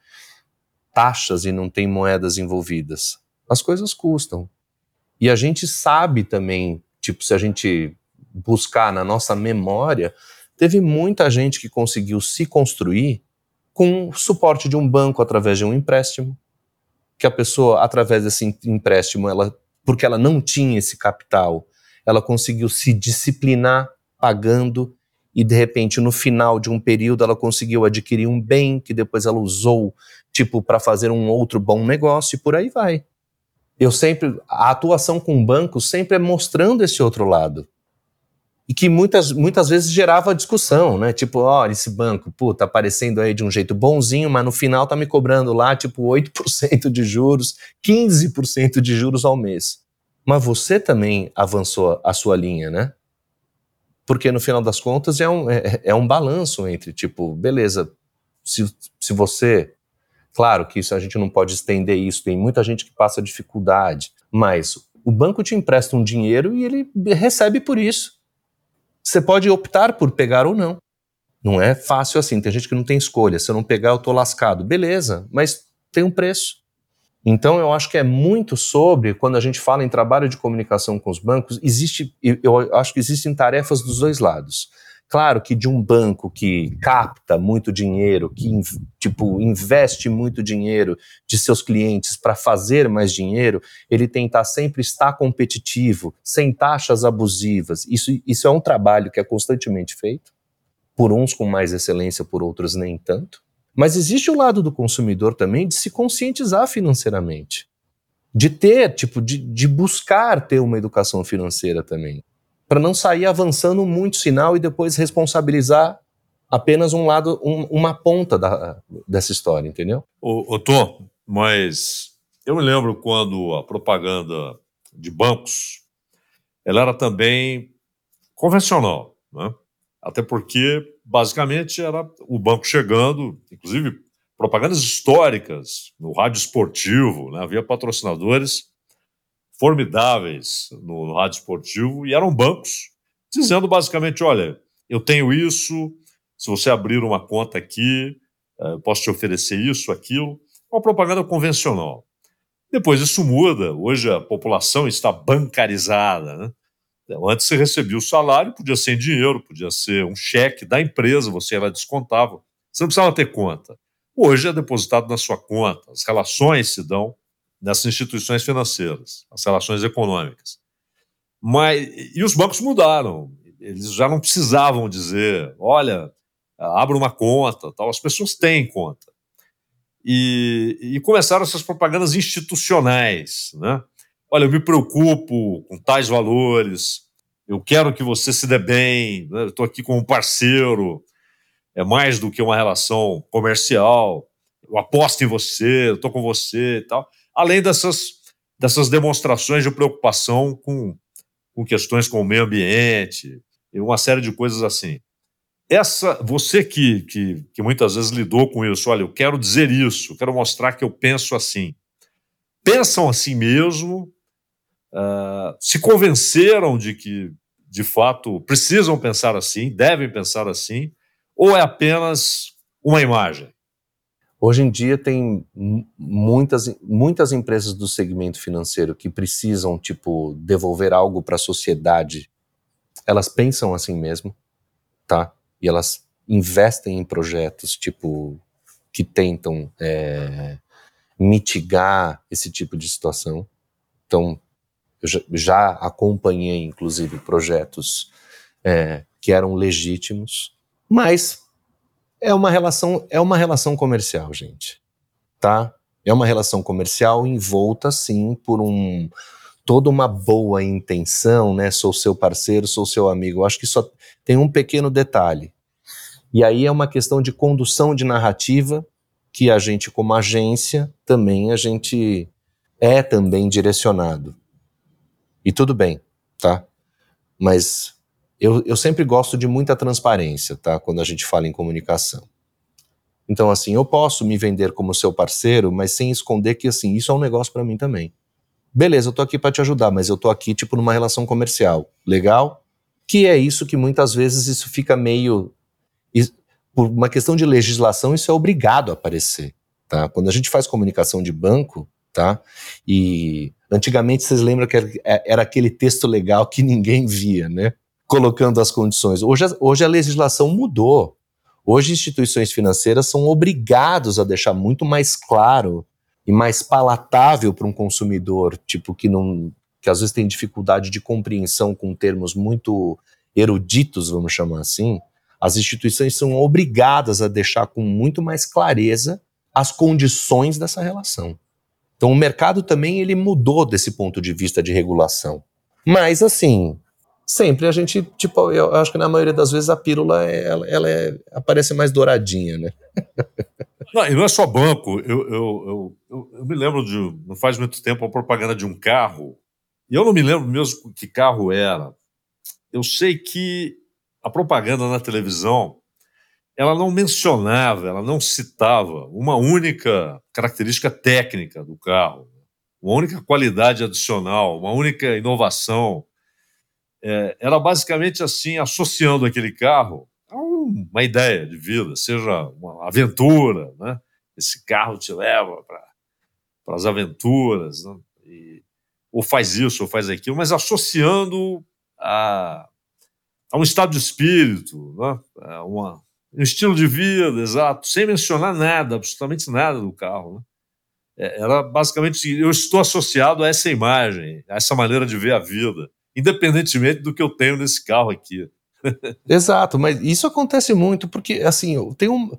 taxas e não tem moedas envolvidas. As coisas custam. E a gente sabe também, tipo, se a gente buscar na nossa memória, teve muita gente que conseguiu se construir com o suporte de um banco através de um empréstimo, que a pessoa, através desse empréstimo, ela, porque ela não tinha esse capital, ela conseguiu se disciplinar pagando e de repente no final de um período ela conseguiu adquirir um bem que depois ela usou tipo para fazer um outro bom negócio e por aí vai. Eu sempre a atuação com o banco sempre é mostrando esse outro lado e que muitas, muitas vezes gerava discussão, né? Tipo, olha, esse banco, pô, tá aparecendo aí de um jeito bonzinho, mas no final tá me cobrando lá, tipo, 8% de juros, 15% de juros ao mês. Mas você também avançou a sua linha, né? Porque no final das contas é um, é, é um balanço entre, tipo, beleza, se, se você. Claro que isso a gente não pode estender isso, tem muita gente que passa dificuldade, mas o banco te empresta um dinheiro e ele recebe por isso. Você pode optar por pegar ou não. Não é fácil assim. Tem gente que não tem escolha. Se eu não pegar, eu tô lascado. Beleza, mas tem um preço. Então, eu acho que é muito sobre, quando a gente fala em trabalho de comunicação com os bancos, existe, eu acho que existem tarefas dos dois lados. Claro que de um banco que capta muito dinheiro, que tipo investe muito dinheiro de seus clientes para fazer mais dinheiro, ele tentar sempre estar competitivo, sem taxas abusivas. Isso, isso é um trabalho que é constantemente feito, por uns com mais excelência, por outros nem tanto. Mas existe o lado do consumidor também de se conscientizar financeiramente, de ter, tipo, de, de buscar ter uma educação financeira também para não sair avançando muito sinal e depois responsabilizar apenas um lado, um, uma ponta da, dessa história, entendeu? Ô, ô Tom, mas eu me lembro quando a propaganda de bancos ela era também convencional, né? até porque basicamente era o banco chegando, inclusive propagandas históricas no rádio esportivo, né? havia patrocinadores formidáveis no, no rádio esportivo e eram bancos dizendo basicamente, olha, eu tenho isso, se você abrir uma conta aqui, eh, posso te oferecer isso, aquilo, uma propaganda convencional. Depois isso muda, hoje a população está bancarizada, né? Então, antes você recebia o salário, podia ser em dinheiro, podia ser um cheque da empresa, você era descontável. Você não precisava ter conta. Hoje é depositado na sua conta. As relações se dão nessas instituições financeiras, as relações econômicas. Mas e os bancos mudaram. Eles já não precisavam dizer, olha, abra uma conta, tal. As pessoas têm conta. E, e começaram essas propagandas institucionais, né? olha, eu me preocupo com tais valores, eu quero que você se dê bem, né? estou aqui como parceiro, é mais do que uma relação comercial, eu aposto em você, estou com você e tal. Além dessas, dessas demonstrações de preocupação com, com questões como o meio ambiente e uma série de coisas assim. Essa, você que, que, que muitas vezes lidou com isso, olha, eu quero dizer isso, quero mostrar que eu penso assim. Pensam assim mesmo, uh, se convenceram de que, de fato, precisam pensar assim, devem pensar assim, ou é apenas uma imagem? Hoje em dia tem muitas, muitas empresas do segmento financeiro que precisam, tipo, devolver algo para a sociedade. Elas pensam assim mesmo, tá? E elas investem em projetos, tipo, que tentam é, mitigar esse tipo de situação. Então, eu já, acompanhei, inclusive, projetos é, que eram legítimos, mas é uma relação é uma relação comercial, gente, tá? É uma relação comercial envolta, sim, por um toda uma boa intenção, né? Sou seu parceiro, sou seu amigo. Eu acho que só tem um pequeno detalhe. E aí é uma questão de condução de narrativa que a gente, como agência, também a gente é também direcionado. E tudo bem, tá? Mas eu, eu sempre gosto de muita transparência, tá? Quando a gente fala em comunicação. Então, assim, eu posso me vender como seu parceiro, mas sem esconder que, assim, isso é um negócio para mim também. Beleza, eu tô aqui para te ajudar, mas eu tô aqui, tipo, numa relação comercial. Legal? Que é isso que muitas vezes isso fica meio. Por uma questão de legislação, isso é obrigado a aparecer. Tá? Quando a gente faz comunicação de banco, tá? E Antigamente, vocês lembram que era aquele texto legal que ninguém via, né? Colocando as condições. Hoje, hoje a legislação mudou. Hoje, instituições financeiras são obrigados a deixar muito mais claro e mais palatável para um consumidor, tipo, que não. que às vezes tem dificuldade de compreensão com termos muito eruditos, vamos chamar assim. As instituições são obrigadas a deixar com muito mais clareza as condições dessa relação. Então o mercado também ele mudou desse ponto de vista de regulação. Mas assim, sempre a gente, tipo, eu acho que na maioria das vezes a pílula ela, ela é, aparece mais douradinha, né? Não, e não é só banco. Eu, eu, eu, eu, me lembro de, não faz muito tempo, a propaganda de um carro. E eu não me lembro mesmo que carro era. Eu sei que a propaganda na televisão ela não mencionava, ela não citava uma única característica técnica do carro, uma única qualidade adicional, uma única inovação. É, era basicamente assim, associando aquele carro a uma ideia de vida, seja uma aventura, né? Esse carro te leva para as aventuras, né? e, ou faz isso, ou faz aquilo, mas associando a, a um estado de espírito, né? a uma, um estilo de vida, exato, sem mencionar nada, absolutamente nada do carro. Né? É, era basicamente eu estou associado a essa imagem, a essa maneira de ver a vida, independentemente do que eu tenho nesse carro aqui. Exato, mas isso acontece muito porque, assim, tem um,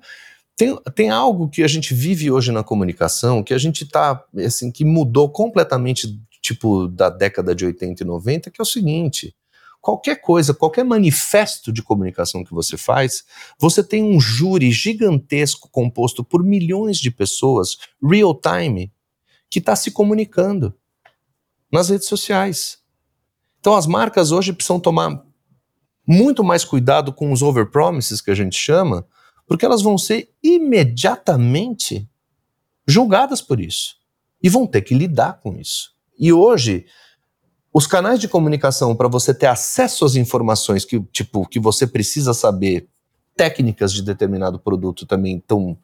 tem, tem algo que a gente vive hoje na comunicação que a gente tá, assim, que mudou completamente, tipo, da década de 80 e 90, que é o seguinte, qualquer coisa, qualquer manifesto de comunicação que você faz, você tem um júri gigantesco composto por milhões de pessoas, real time, que está se comunicando nas redes sociais. Então as marcas hoje precisam tomar muito mais cuidado com os overpromises que a gente chama, porque elas vão ser imediatamente julgadas por isso e vão ter que lidar com isso. E hoje os canais de comunicação para você ter acesso às informações que, tipo, que você precisa saber, técnicas de determinado produto também tão,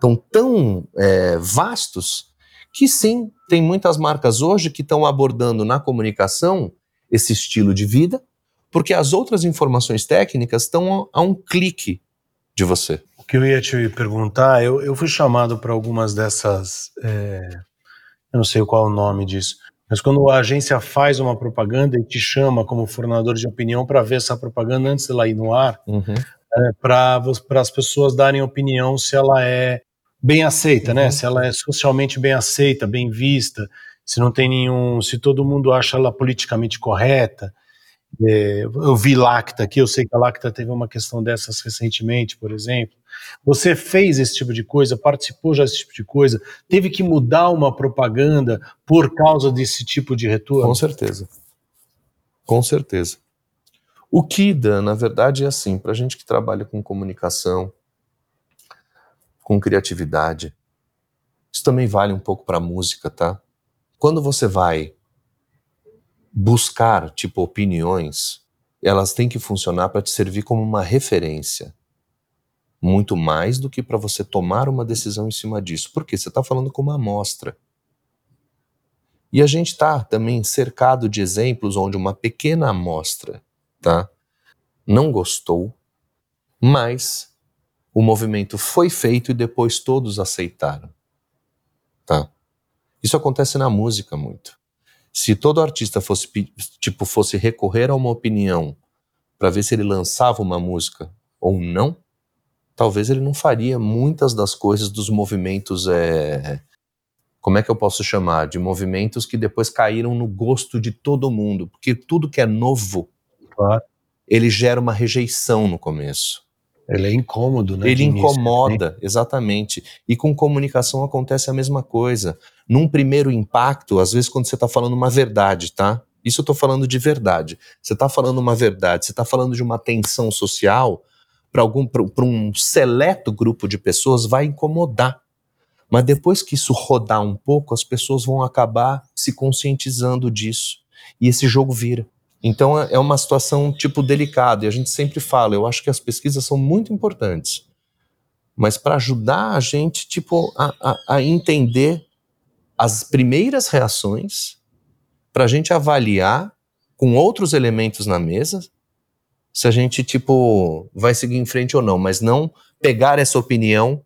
tão, tão é, vastos, que sim, tem muitas marcas hoje que estão abordando na comunicação esse estilo de vida, porque as outras informações técnicas estão a, um clique de você. O que eu ia te perguntar, eu, eu fui chamado para algumas dessas. É, eu não sei qual é o nome disso mas quando a agência faz uma propaganda e te chama como fornador de opinião para ver essa propaganda antes dela ir no ar, uhum. é, para as pessoas darem opinião se ela é bem aceita, né? uhum. né? Se ela é socialmente bem aceita, bem vista, se não tem nenhum, se todo mundo acha ela politicamente correta. É, eu vi Lacta aqui, eu sei que a Lacta teve uma questão dessas recentemente, por exemplo. Você fez esse tipo de coisa, participou já desse tipo de coisa, teve que mudar uma propaganda por causa desse tipo de retorno? Com certeza. Com certeza. O KIDA, na verdade, é assim, para a gente que trabalha com comunicação, com criatividade, isso também vale um pouco para música, tá? Quando você vai buscar, tipo, opiniões, elas têm que funcionar para te servir como uma referência. Muito mais do que para você tomar uma decisão em cima disso. Porque você está falando com uma amostra. E a gente está também cercado de exemplos onde uma pequena amostra tá, não gostou, mas o movimento foi feito e depois todos aceitaram. Tá? Isso acontece na música muito. Se todo artista fosse tipo fosse recorrer a uma opinião para ver se ele lançava uma música ou não, talvez ele não faria muitas das coisas dos movimentos é, como é que eu posso chamar de movimentos que depois caíram no gosto de todo mundo, porque tudo que é novo, claro. ele gera uma rejeição no começo. Ele é incômodo, né? Ele incomoda, início, exatamente. E com comunicação acontece a mesma coisa. Num primeiro impacto, às vezes quando você está falando uma verdade, tá? Isso eu estou falando de verdade. Você está falando uma verdade, você está falando de uma tensão social para algum para um seleto grupo de pessoas vai incomodar. Mas depois que isso rodar um pouco, as pessoas vão acabar se conscientizando disso e esse jogo vira. Então é, é uma situação tipo delicada e a gente sempre fala, eu acho que as pesquisas são muito importantes, mas para ajudar a gente tipo a, a, a entender as primeiras reações, para a gente avaliar com outros elementos na mesa se a gente tipo vai seguir em frente ou não, mas não pegar essa opinião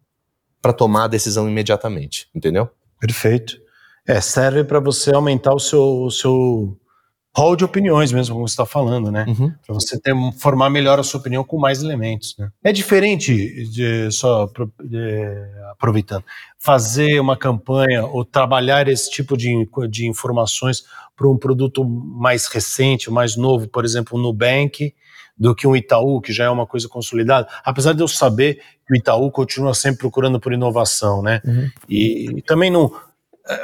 para tomar a decisão imediatamente, entendeu? Perfeito. É, serve para você aumentar o seu, o seu hall de opiniões mesmo, como você está falando, né? Uhum. Para você ter, formar melhor a sua opinião com mais elementos. Né? É diferente, de, só de, aproveitando, fazer uma campanha ou trabalhar esse tipo de, de informações para um produto mais recente, mais novo, por exemplo, um Nubank, do que um Itaú, que já é uma coisa consolidada. Apesar de eu saber que o Itaú continua sempre procurando por inovação, né? Uhum. E, e também não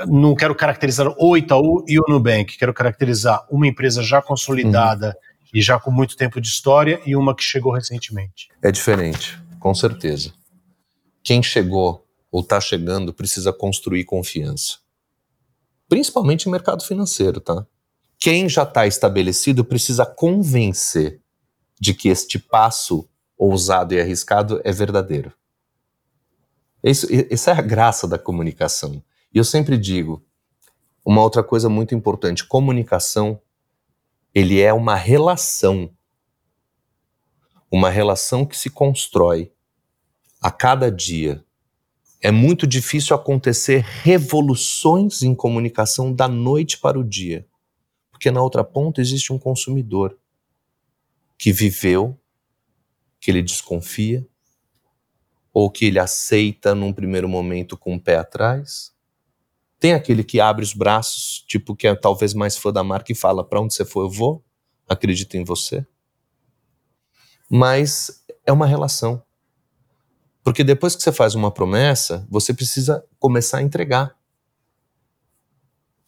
não quero caracterizar o Itaú e o Nubank, quero caracterizar uma empresa já consolidada uhum. e já com muito tempo de história e uma que chegou recentemente. É diferente, com certeza. Quem chegou ou está chegando precisa construir confiança. Principalmente no mercado financeiro, tá? Quem já está estabelecido precisa convencer de que este passo ousado e arriscado é verdadeiro. Isso, essa é a graça da comunicação. E eu sempre digo, uma outra coisa muito importante, comunicação, ele é uma relação. Uma relação que se constrói a cada dia. É muito difícil acontecer revoluções em comunicação da noite para o dia. Porque na outra ponta existe um consumidor que viveu, que ele desconfia, ou que ele aceita num primeiro momento com o pé atrás, tem aquele que abre os braços, tipo que é talvez mais fã da marca e fala: para onde você for, eu vou. acredita em você. Mas é uma relação. Porque depois que você faz uma promessa, você precisa começar a entregar.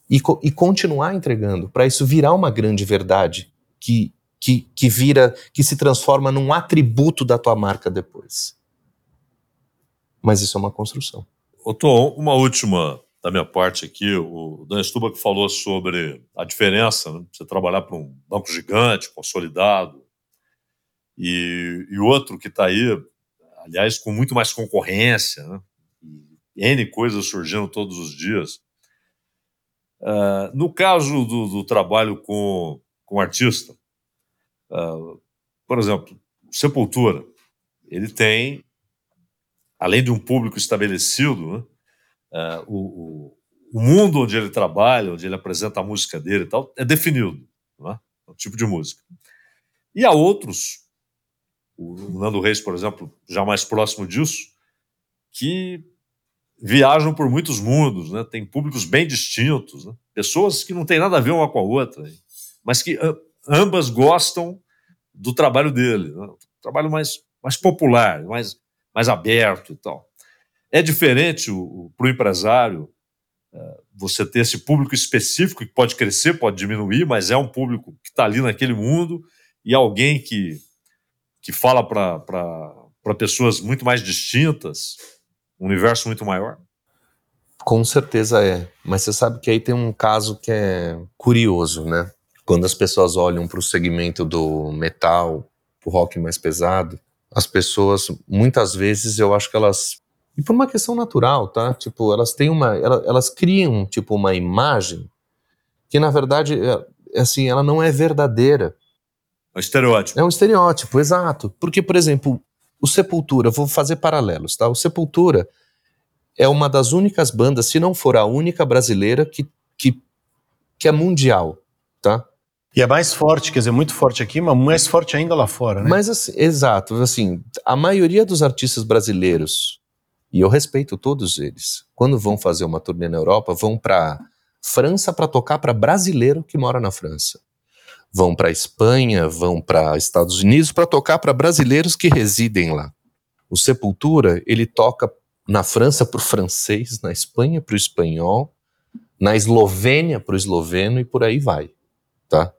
E, co e continuar entregando, para isso virar uma grande verdade que, que, que vira, que se transforma num atributo da tua marca depois. Mas isso é uma construção. Ô Tom, uma última da minha parte aqui, o Dan Stuba que falou sobre a diferença, né? você trabalhar para um banco gigante, consolidado, e, e outro que está aí aliás, com muito mais concorrência, né? N coisas surgindo todos os dias. Uh, no caso do, do, trabalho com, com artista, uh, por exemplo, Sepultura, ele tem, além de um público estabelecido, né, o, o, mundo onde ele trabalha, onde ele apresenta a música dele e tal, é definido, né, o tipo de música. E há outros o Nando Reis, por exemplo, já mais próximo disso, que viajam por muitos mundos, né? tem públicos bem distintos, né? pessoas que não têm nada a ver uma com a outra, mas que ambas gostam do trabalho dele, né? trabalho mais, mais popular, mais, mais aberto e tal. É diferente para o empresário é, você ter esse público específico que pode crescer, pode diminuir, mas é um público que está ali naquele mundo e alguém que que fala para pessoas muito mais distintas, um universo muito maior? Com certeza é. Mas você sabe que aí tem um caso que é curioso, né? Quando as pessoas olham para o segmento do metal, o rock mais pesado, as pessoas, muitas vezes, eu acho que elas. E por uma questão natural, tá? Tipo, elas têm uma. Elas, elas criam, tipo, uma imagem que, na verdade, é, assim, ela não é verdadeira. É um estereótipo. É um estereótipo, exato. Porque, por exemplo, o Sepultura, vou fazer paralelos, tá? O Sepultura é uma das únicas bandas, se não for a única brasileira, que, que, que é mundial, tá? E é mais forte, quer dizer, muito forte aqui, mas mais forte ainda lá fora, né? Mas, assim, exato, assim, a maioria dos artistas brasileiros, e eu respeito todos eles, quando vão fazer uma turnê na Europa, vão para França para tocar para brasileiro que mora na França vão para Espanha, vão para Estados Unidos para tocar para brasileiros que residem lá. O Sepultura, ele toca na França para o francês, na Espanha para o espanhol, na Eslovênia para o esloveno e por aí vai, tá?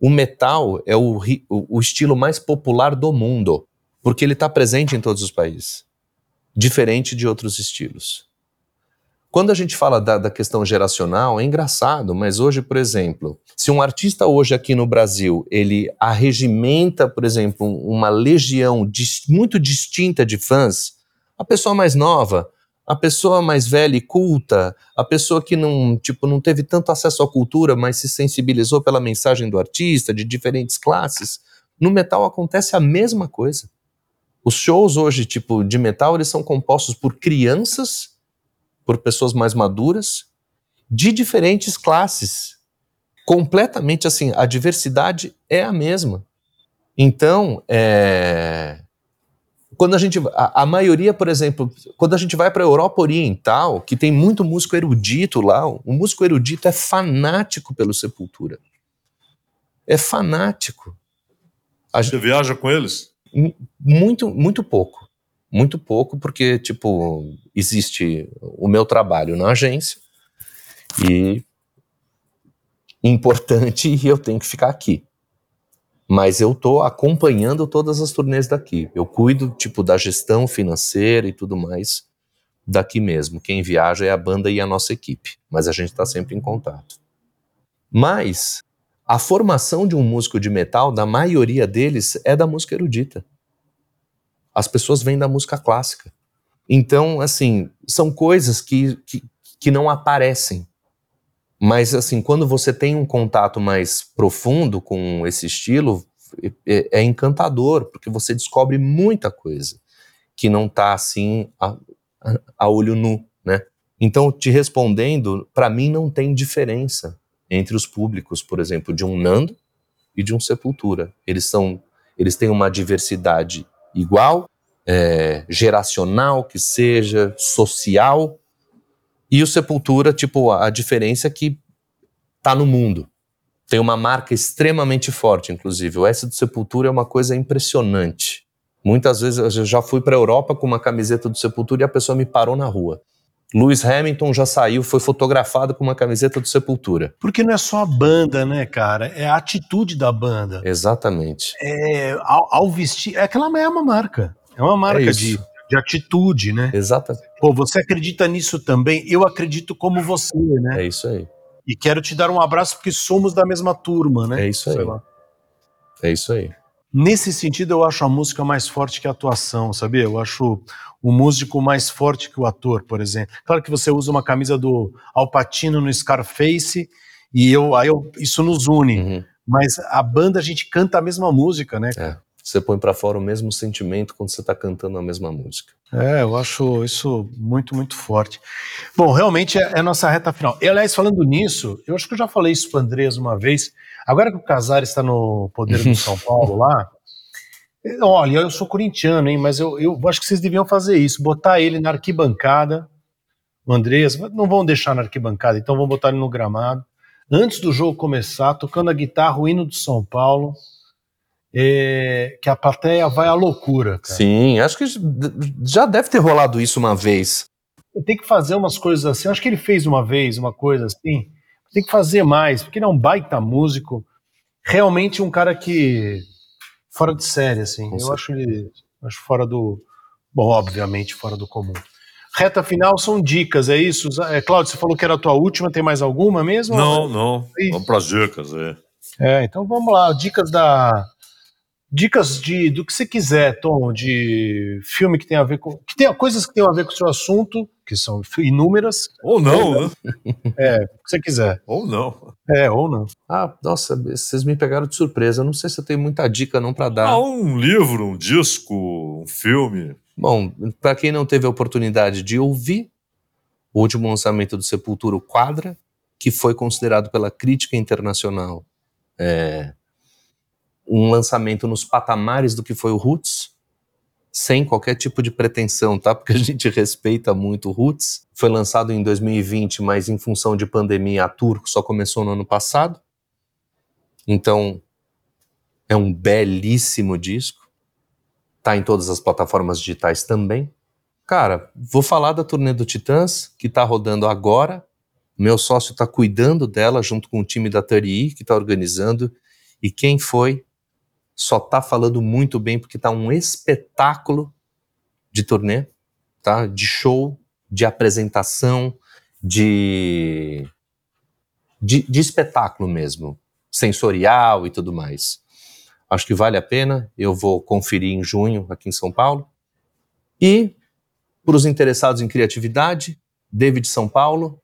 O metal é o, o, estilo mais popular do mundo, porque ele está presente em todos os países, diferente de outros estilos. Quando a gente fala da, da, questão geracional, é engraçado, mas hoje, por exemplo, se um artista hoje aqui no Brasil, ele arregimenta, por exemplo, uma legião dis, muito distinta de fãs, a pessoa mais nova, a pessoa mais velha e culta, a pessoa que não, tipo, não teve tanto acesso à cultura, mas se sensibilizou pela mensagem do artista, de diferentes classes, no metal acontece a mesma coisa. Os shows hoje, tipo, de metal, eles são compostos por crianças por pessoas mais maduras, de diferentes classes. Completamente assim, a diversidade é a mesma. Então, é, quando a gente. A, a, maioria, por exemplo, quando a gente vai para a Europa Oriental, que tem muito músico erudito lá, o músico erudito é fanático pelo Sepultura. É fanático. A Você gente, viaja com eles? Muito, muito pouco. Muito pouco, porque, tipo, existe o meu trabalho na agência e importante e eu tenho que ficar aqui. Mas eu tô acompanhando todas as turnês daqui. Eu cuido, tipo, da gestão financeira e tudo mais daqui mesmo. Quem viaja é a banda e a nossa equipe, mas a gente está sempre em contato. Mas a formação de um músico de metal, da maioria deles, é da música erudita as pessoas vêm da música clássica. Então, assim, são coisas que, que, que não aparecem. Mas, assim, quando você tem um contato mais profundo com esse estilo, é, é encantador, porque você descobre muita coisa que não está assim a, a, olho nu, né? Então, te respondendo, para mim não tem diferença entre os públicos, por exemplo, de um Nando e de um Sepultura. Eles são, eles têm uma diversidade igual, é, geracional que seja, social. E o Sepultura, tipo, a diferença é que tá no mundo. tem uma marca extremamente forte, inclusive. O S do Sepultura é uma coisa impressionante. Muitas vezes eu já fui para a Europa com uma camiseta do Sepultura e a pessoa me parou na rua. Lewis Hamilton já saiu, foi fotografado com uma camiseta do Sepultura. Porque não é só a banda, né, cara? É a atitude da banda. Exatamente. É, ao, ao vestir. É aquela é uma marca. É uma marca É de, de atitude, né? Exatamente. Pô, você acredita nisso também? Eu acredito como você, né? É isso aí. E quero te dar um abraço porque somos da mesma turma, né? É isso aí. É isso aí. Nesse sentido, eu acho a música mais forte que a atuação, sabia? Eu acho o músico mais forte que o ator, por exemplo. Claro que você usa uma camisa do Al Pacino no Scarface e eu, aí eu, isso nos une. Uhum. Mas a banda, a gente canta a mesma música, né? Você põe pra fora o mesmo sentimento quando você tá cantando a mesma música. É, eu acho isso muito, muito forte. Bom, realmente é, é a nossa reta final. E, aliás, falando nisso, eu acho que eu já falei isso para o Andrés uma vez. Agora que o Casares está no poder do São Paulo lá, olha, eu sou corintiano, hein, mas eu, eu acho que vocês deviam fazer isso, botar ele na arquibancada, o Andrés, não vão deixar na arquibancada, então vão botar ele no gramado, antes do jogo começar, tocando a guitarra, o hino do São Paulo, eh, que a plateia vai à loucura, cara. Sim, acho que já deve ter rolado isso uma vez. tem que fazer umas coisas assim. Acho que ele fez uma vez uma coisa assim. Tem que fazer mais, porque ele é um baita músico. Realmente um cara que. fora de série, assim. Com Eu certeza. acho ele. Acho fora do. Bom, obviamente, fora do comum. Reta final são dicas, é isso? É, Cláudio, você falou que era a tua última, tem mais alguma mesmo? Não, não. Vamos para as dicas. É. É, então vamos lá, dicas da. Dicas de do que você quiser, Tom, de filme que tem a ver com. Que tem coisas que tem a ver com o seu assunto, que são inúmeras, Ou não, né? é, o que você quiser. Ou não. É, ou não. Ah, nossa, vocês me pegaram de surpresa. Não sei se eu tenho muita dica não pra dar. Ah, um livro, um disco, um filme. Bom, para quem não teve a oportunidade de ouvir, o último lançamento do Sepultura, o Quadra, que foi considerado pela crítica internacional é, um lançamento nos patamares do que foi o Roots, sem qualquer tipo de pretensão, tá? Porque a gente respeita muito o Roots. Foi lançado em 2020, mas em função de pandemia, a tour só começou no ano passado. Então, é um belíssimo disco. Tá em todas as plataformas digitais também. Cara, vou falar da turnê do Titãs, que tá rodando agora. Meu sócio tá cuidando dela junto com o time da 30i, que tá organizando. E quem foi só tá falando muito bem, porque tá um espetáculo de turnê, tá? De show, de apresentação, de, de, de espetáculo mesmo, sensorial e tudo mais. Acho que vale a pena. Eu vou conferir em junho aqui em São Paulo. E para os interessados em criatividade, David São Paulo.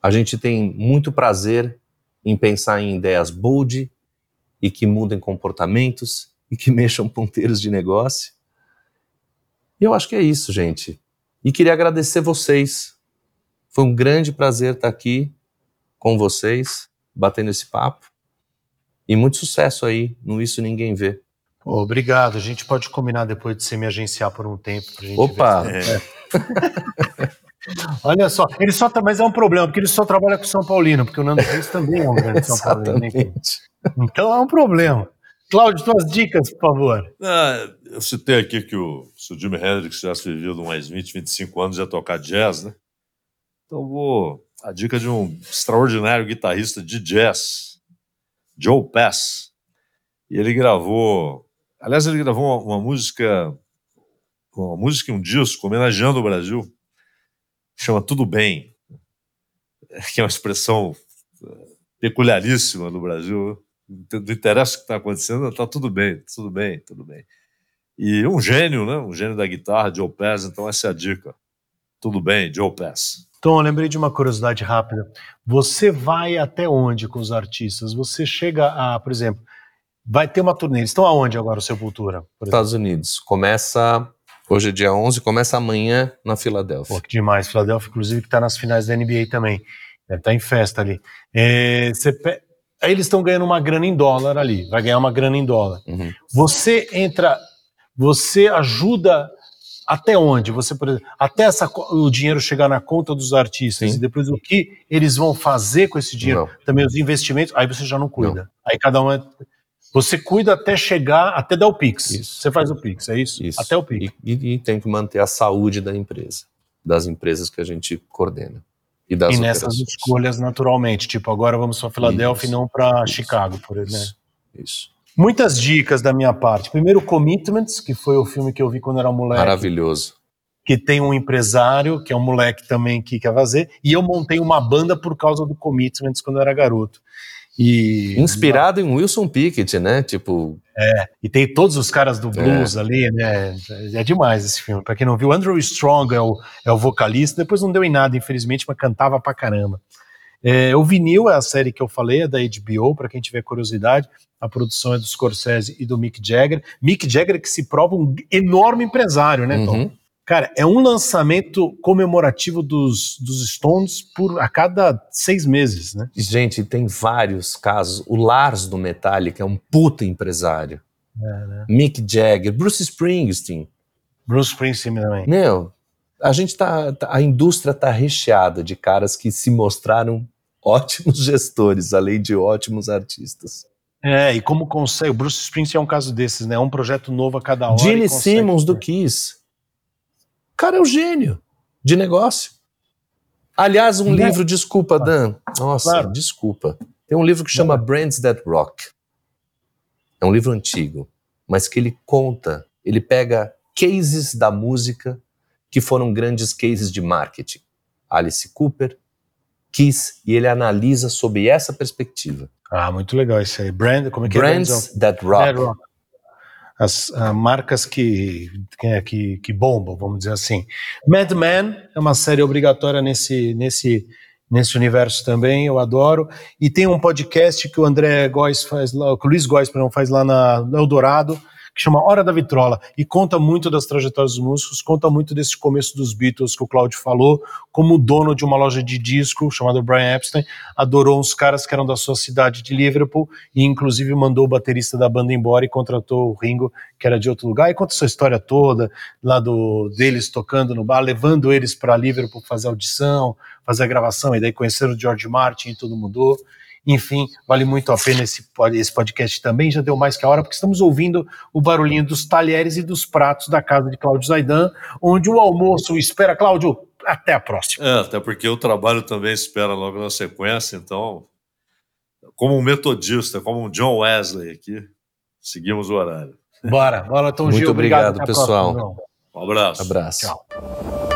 A gente tem muito prazer em pensar em ideias bold e que mudem comportamentos e que mexam ponteiros de negócio. E eu acho que é isso, gente. E queria agradecer vocês. Foi um grande prazer estar aqui com vocês, batendo esse papo. E muito sucesso aí no Isso Ninguém Vê. Obrigado. A gente pode combinar depois de você me agenciar por um tempo. Opa! se- Olha só, ele só tá, mas é um problema, porque ele só trabalha com São Paulino, porque o Nando Reis também é um grande São Paulino. né? Então é um problema. Cláudio, tuas dicas, por favor. Ah, eu citei aqui que o, se o Jimi Hendrix tivesse vivido mais 20, 25 anos, ia tocar jazz, né? Então vou. A dica de um extraordinário guitarrista de jazz, Joe Pass. E ele gravou. Aliás, ele gravou uma, uma música. Uma música e um disco homenageando o Brasil, chama Tudo Bem, que é uma expressão eh, peculiaríssima do Brasil. Não interessa o que está acontecendo, está tudo bem, tudo bem, tudo bem. E um gênio, né? Um gênio da guitarra, Joe Pass, então essa é a dica. Tudo bem, Joe Pass. Tom, eu lembrei de uma curiosidade rápida. Você vai até onde com os artistas? Você chega a, por exemplo, vai ter uma turnê. Eles estão aonde agora, o Sepultura? Estados Unidos. Começa. Hoje é dia 11, começa amanhã na Filadélfia. Pô, que demais. Philadelphia, inclusive, que está nas finais da NBA também. Deve estar em festa ali. É, você pe- Aí eles estão ganhando uma grana em dólar ali. Vai ganhar uma grana em dólar. Uhum. Você entra, você ajuda Até onde? Você, por exemplo, até essa, o dinheiro chegar na conta dos artistas Sim. e depois o que eles vão fazer com esse dinheiro, Não. também os investimentos, aí você já não cuida. Aí cada um é. Você cuida até chegar, até dar o Pix. Isso. Você faz o Pix, é isso? Isso. Até o Pix. E, e- e tem que manter a saúde da empresa, das empresas que a gente coordena. E das E nessas operações. escolhas, naturalmente. Tipo, agora vamos para Filadélfia e não para. Chicago, por exemplo. Isso. Isso. Muitas dicas da minha parte. Primeiro, Commitments, que foi o filme que eu vi quando era moleque. Maravilhoso. que tem um empresário, que é um moleque também que quer fazer, e eu montei uma banda por causa do Commitments quando eu era garoto. E, Inspirado em Wilson Pickett, né? Tipo, e tem todos os caras do blues ali, né? É demais esse filme. Pra quem não viu, Andrew Strong é o, é o vocalista, depois não deu em nada, infelizmente, mas cantava pra caramba. É, o Vinil é a série que eu falei, é da HBO, pra quem tiver curiosidade. A produção é do Scorsese e do Mick Jagger. Mick Jagger que se prova um enorme empresário, né, Tom? uhum. Cara, é um lançamento comemorativo dos, dos Stones por a cada seis meses, né? Gente, tem vários casos. O Lars do Metallica é um puta empresário. né? Mick Jagger, Bruce Springsteen. Bruce Springsteen também. Meu, a gente tá, tá- a indústria tá recheada de caras que se mostraram ótimos gestores, além de ótimos artistas. É, e como consegue, o Bruce Springsteen é um caso desses, né? É um projeto novo a cada hora. Gene Simmons do Kiss. O cara é o gênio de negócio. Aliás, um Né? livro, desculpa, Dan. Nossa, Claro. desculpa. Tem um livro que chama Brands That Rock. É um livro antigo, mas que ele conta, ele pega cases da música que foram grandes cases de marketing. Alice Cooper, Kiss, e ele analisa sob essa perspectiva. Ah, muito legal isso aí. Brand, como é que é? Brands That Rock. Dead Rock. As ah, marcas que, que, que, que bombam, vamos dizer assim. Mad Men é uma série obrigatória nesse, nesse, nesse universo também, eu adoro. E tem um podcast que o André Góes faz lá, que o Luiz Góes perdão, faz lá na, Eldorado, que chama Hora da Vitrola, e conta muito das trajetórias dos músicos, conta muito desse começo dos Beatles que o Claudio falou, como o dono de uma loja de disco chamado Brian Epstein, adorou uns caras que eram da sua cidade de Liverpool e inclusive mandou o baterista da banda embora e contratou o Ringo, que era de outro lugar, e conta essa história toda lá do deles tocando no bar, levando eles para Liverpool fazer audição, fazer a gravação, e daí conheceram o George Martin e tudo mudou. Enfim, vale muito a pena esse, esse podcast também, já deu mais que a hora, porque estamos ouvindo o barulhinho dos talheres e dos pratos da casa de Cláudio Zaidan, onde o almoço espera. Cláudio, até a próxima. É, até porque o trabalho também espera logo na sequência, então, como um metodista, como um John Wesley aqui, seguimos o horário. Bora, bora, Tom Muito Gil. obrigado, a pessoal. próxima. Um abraço. Abraço. Tchau.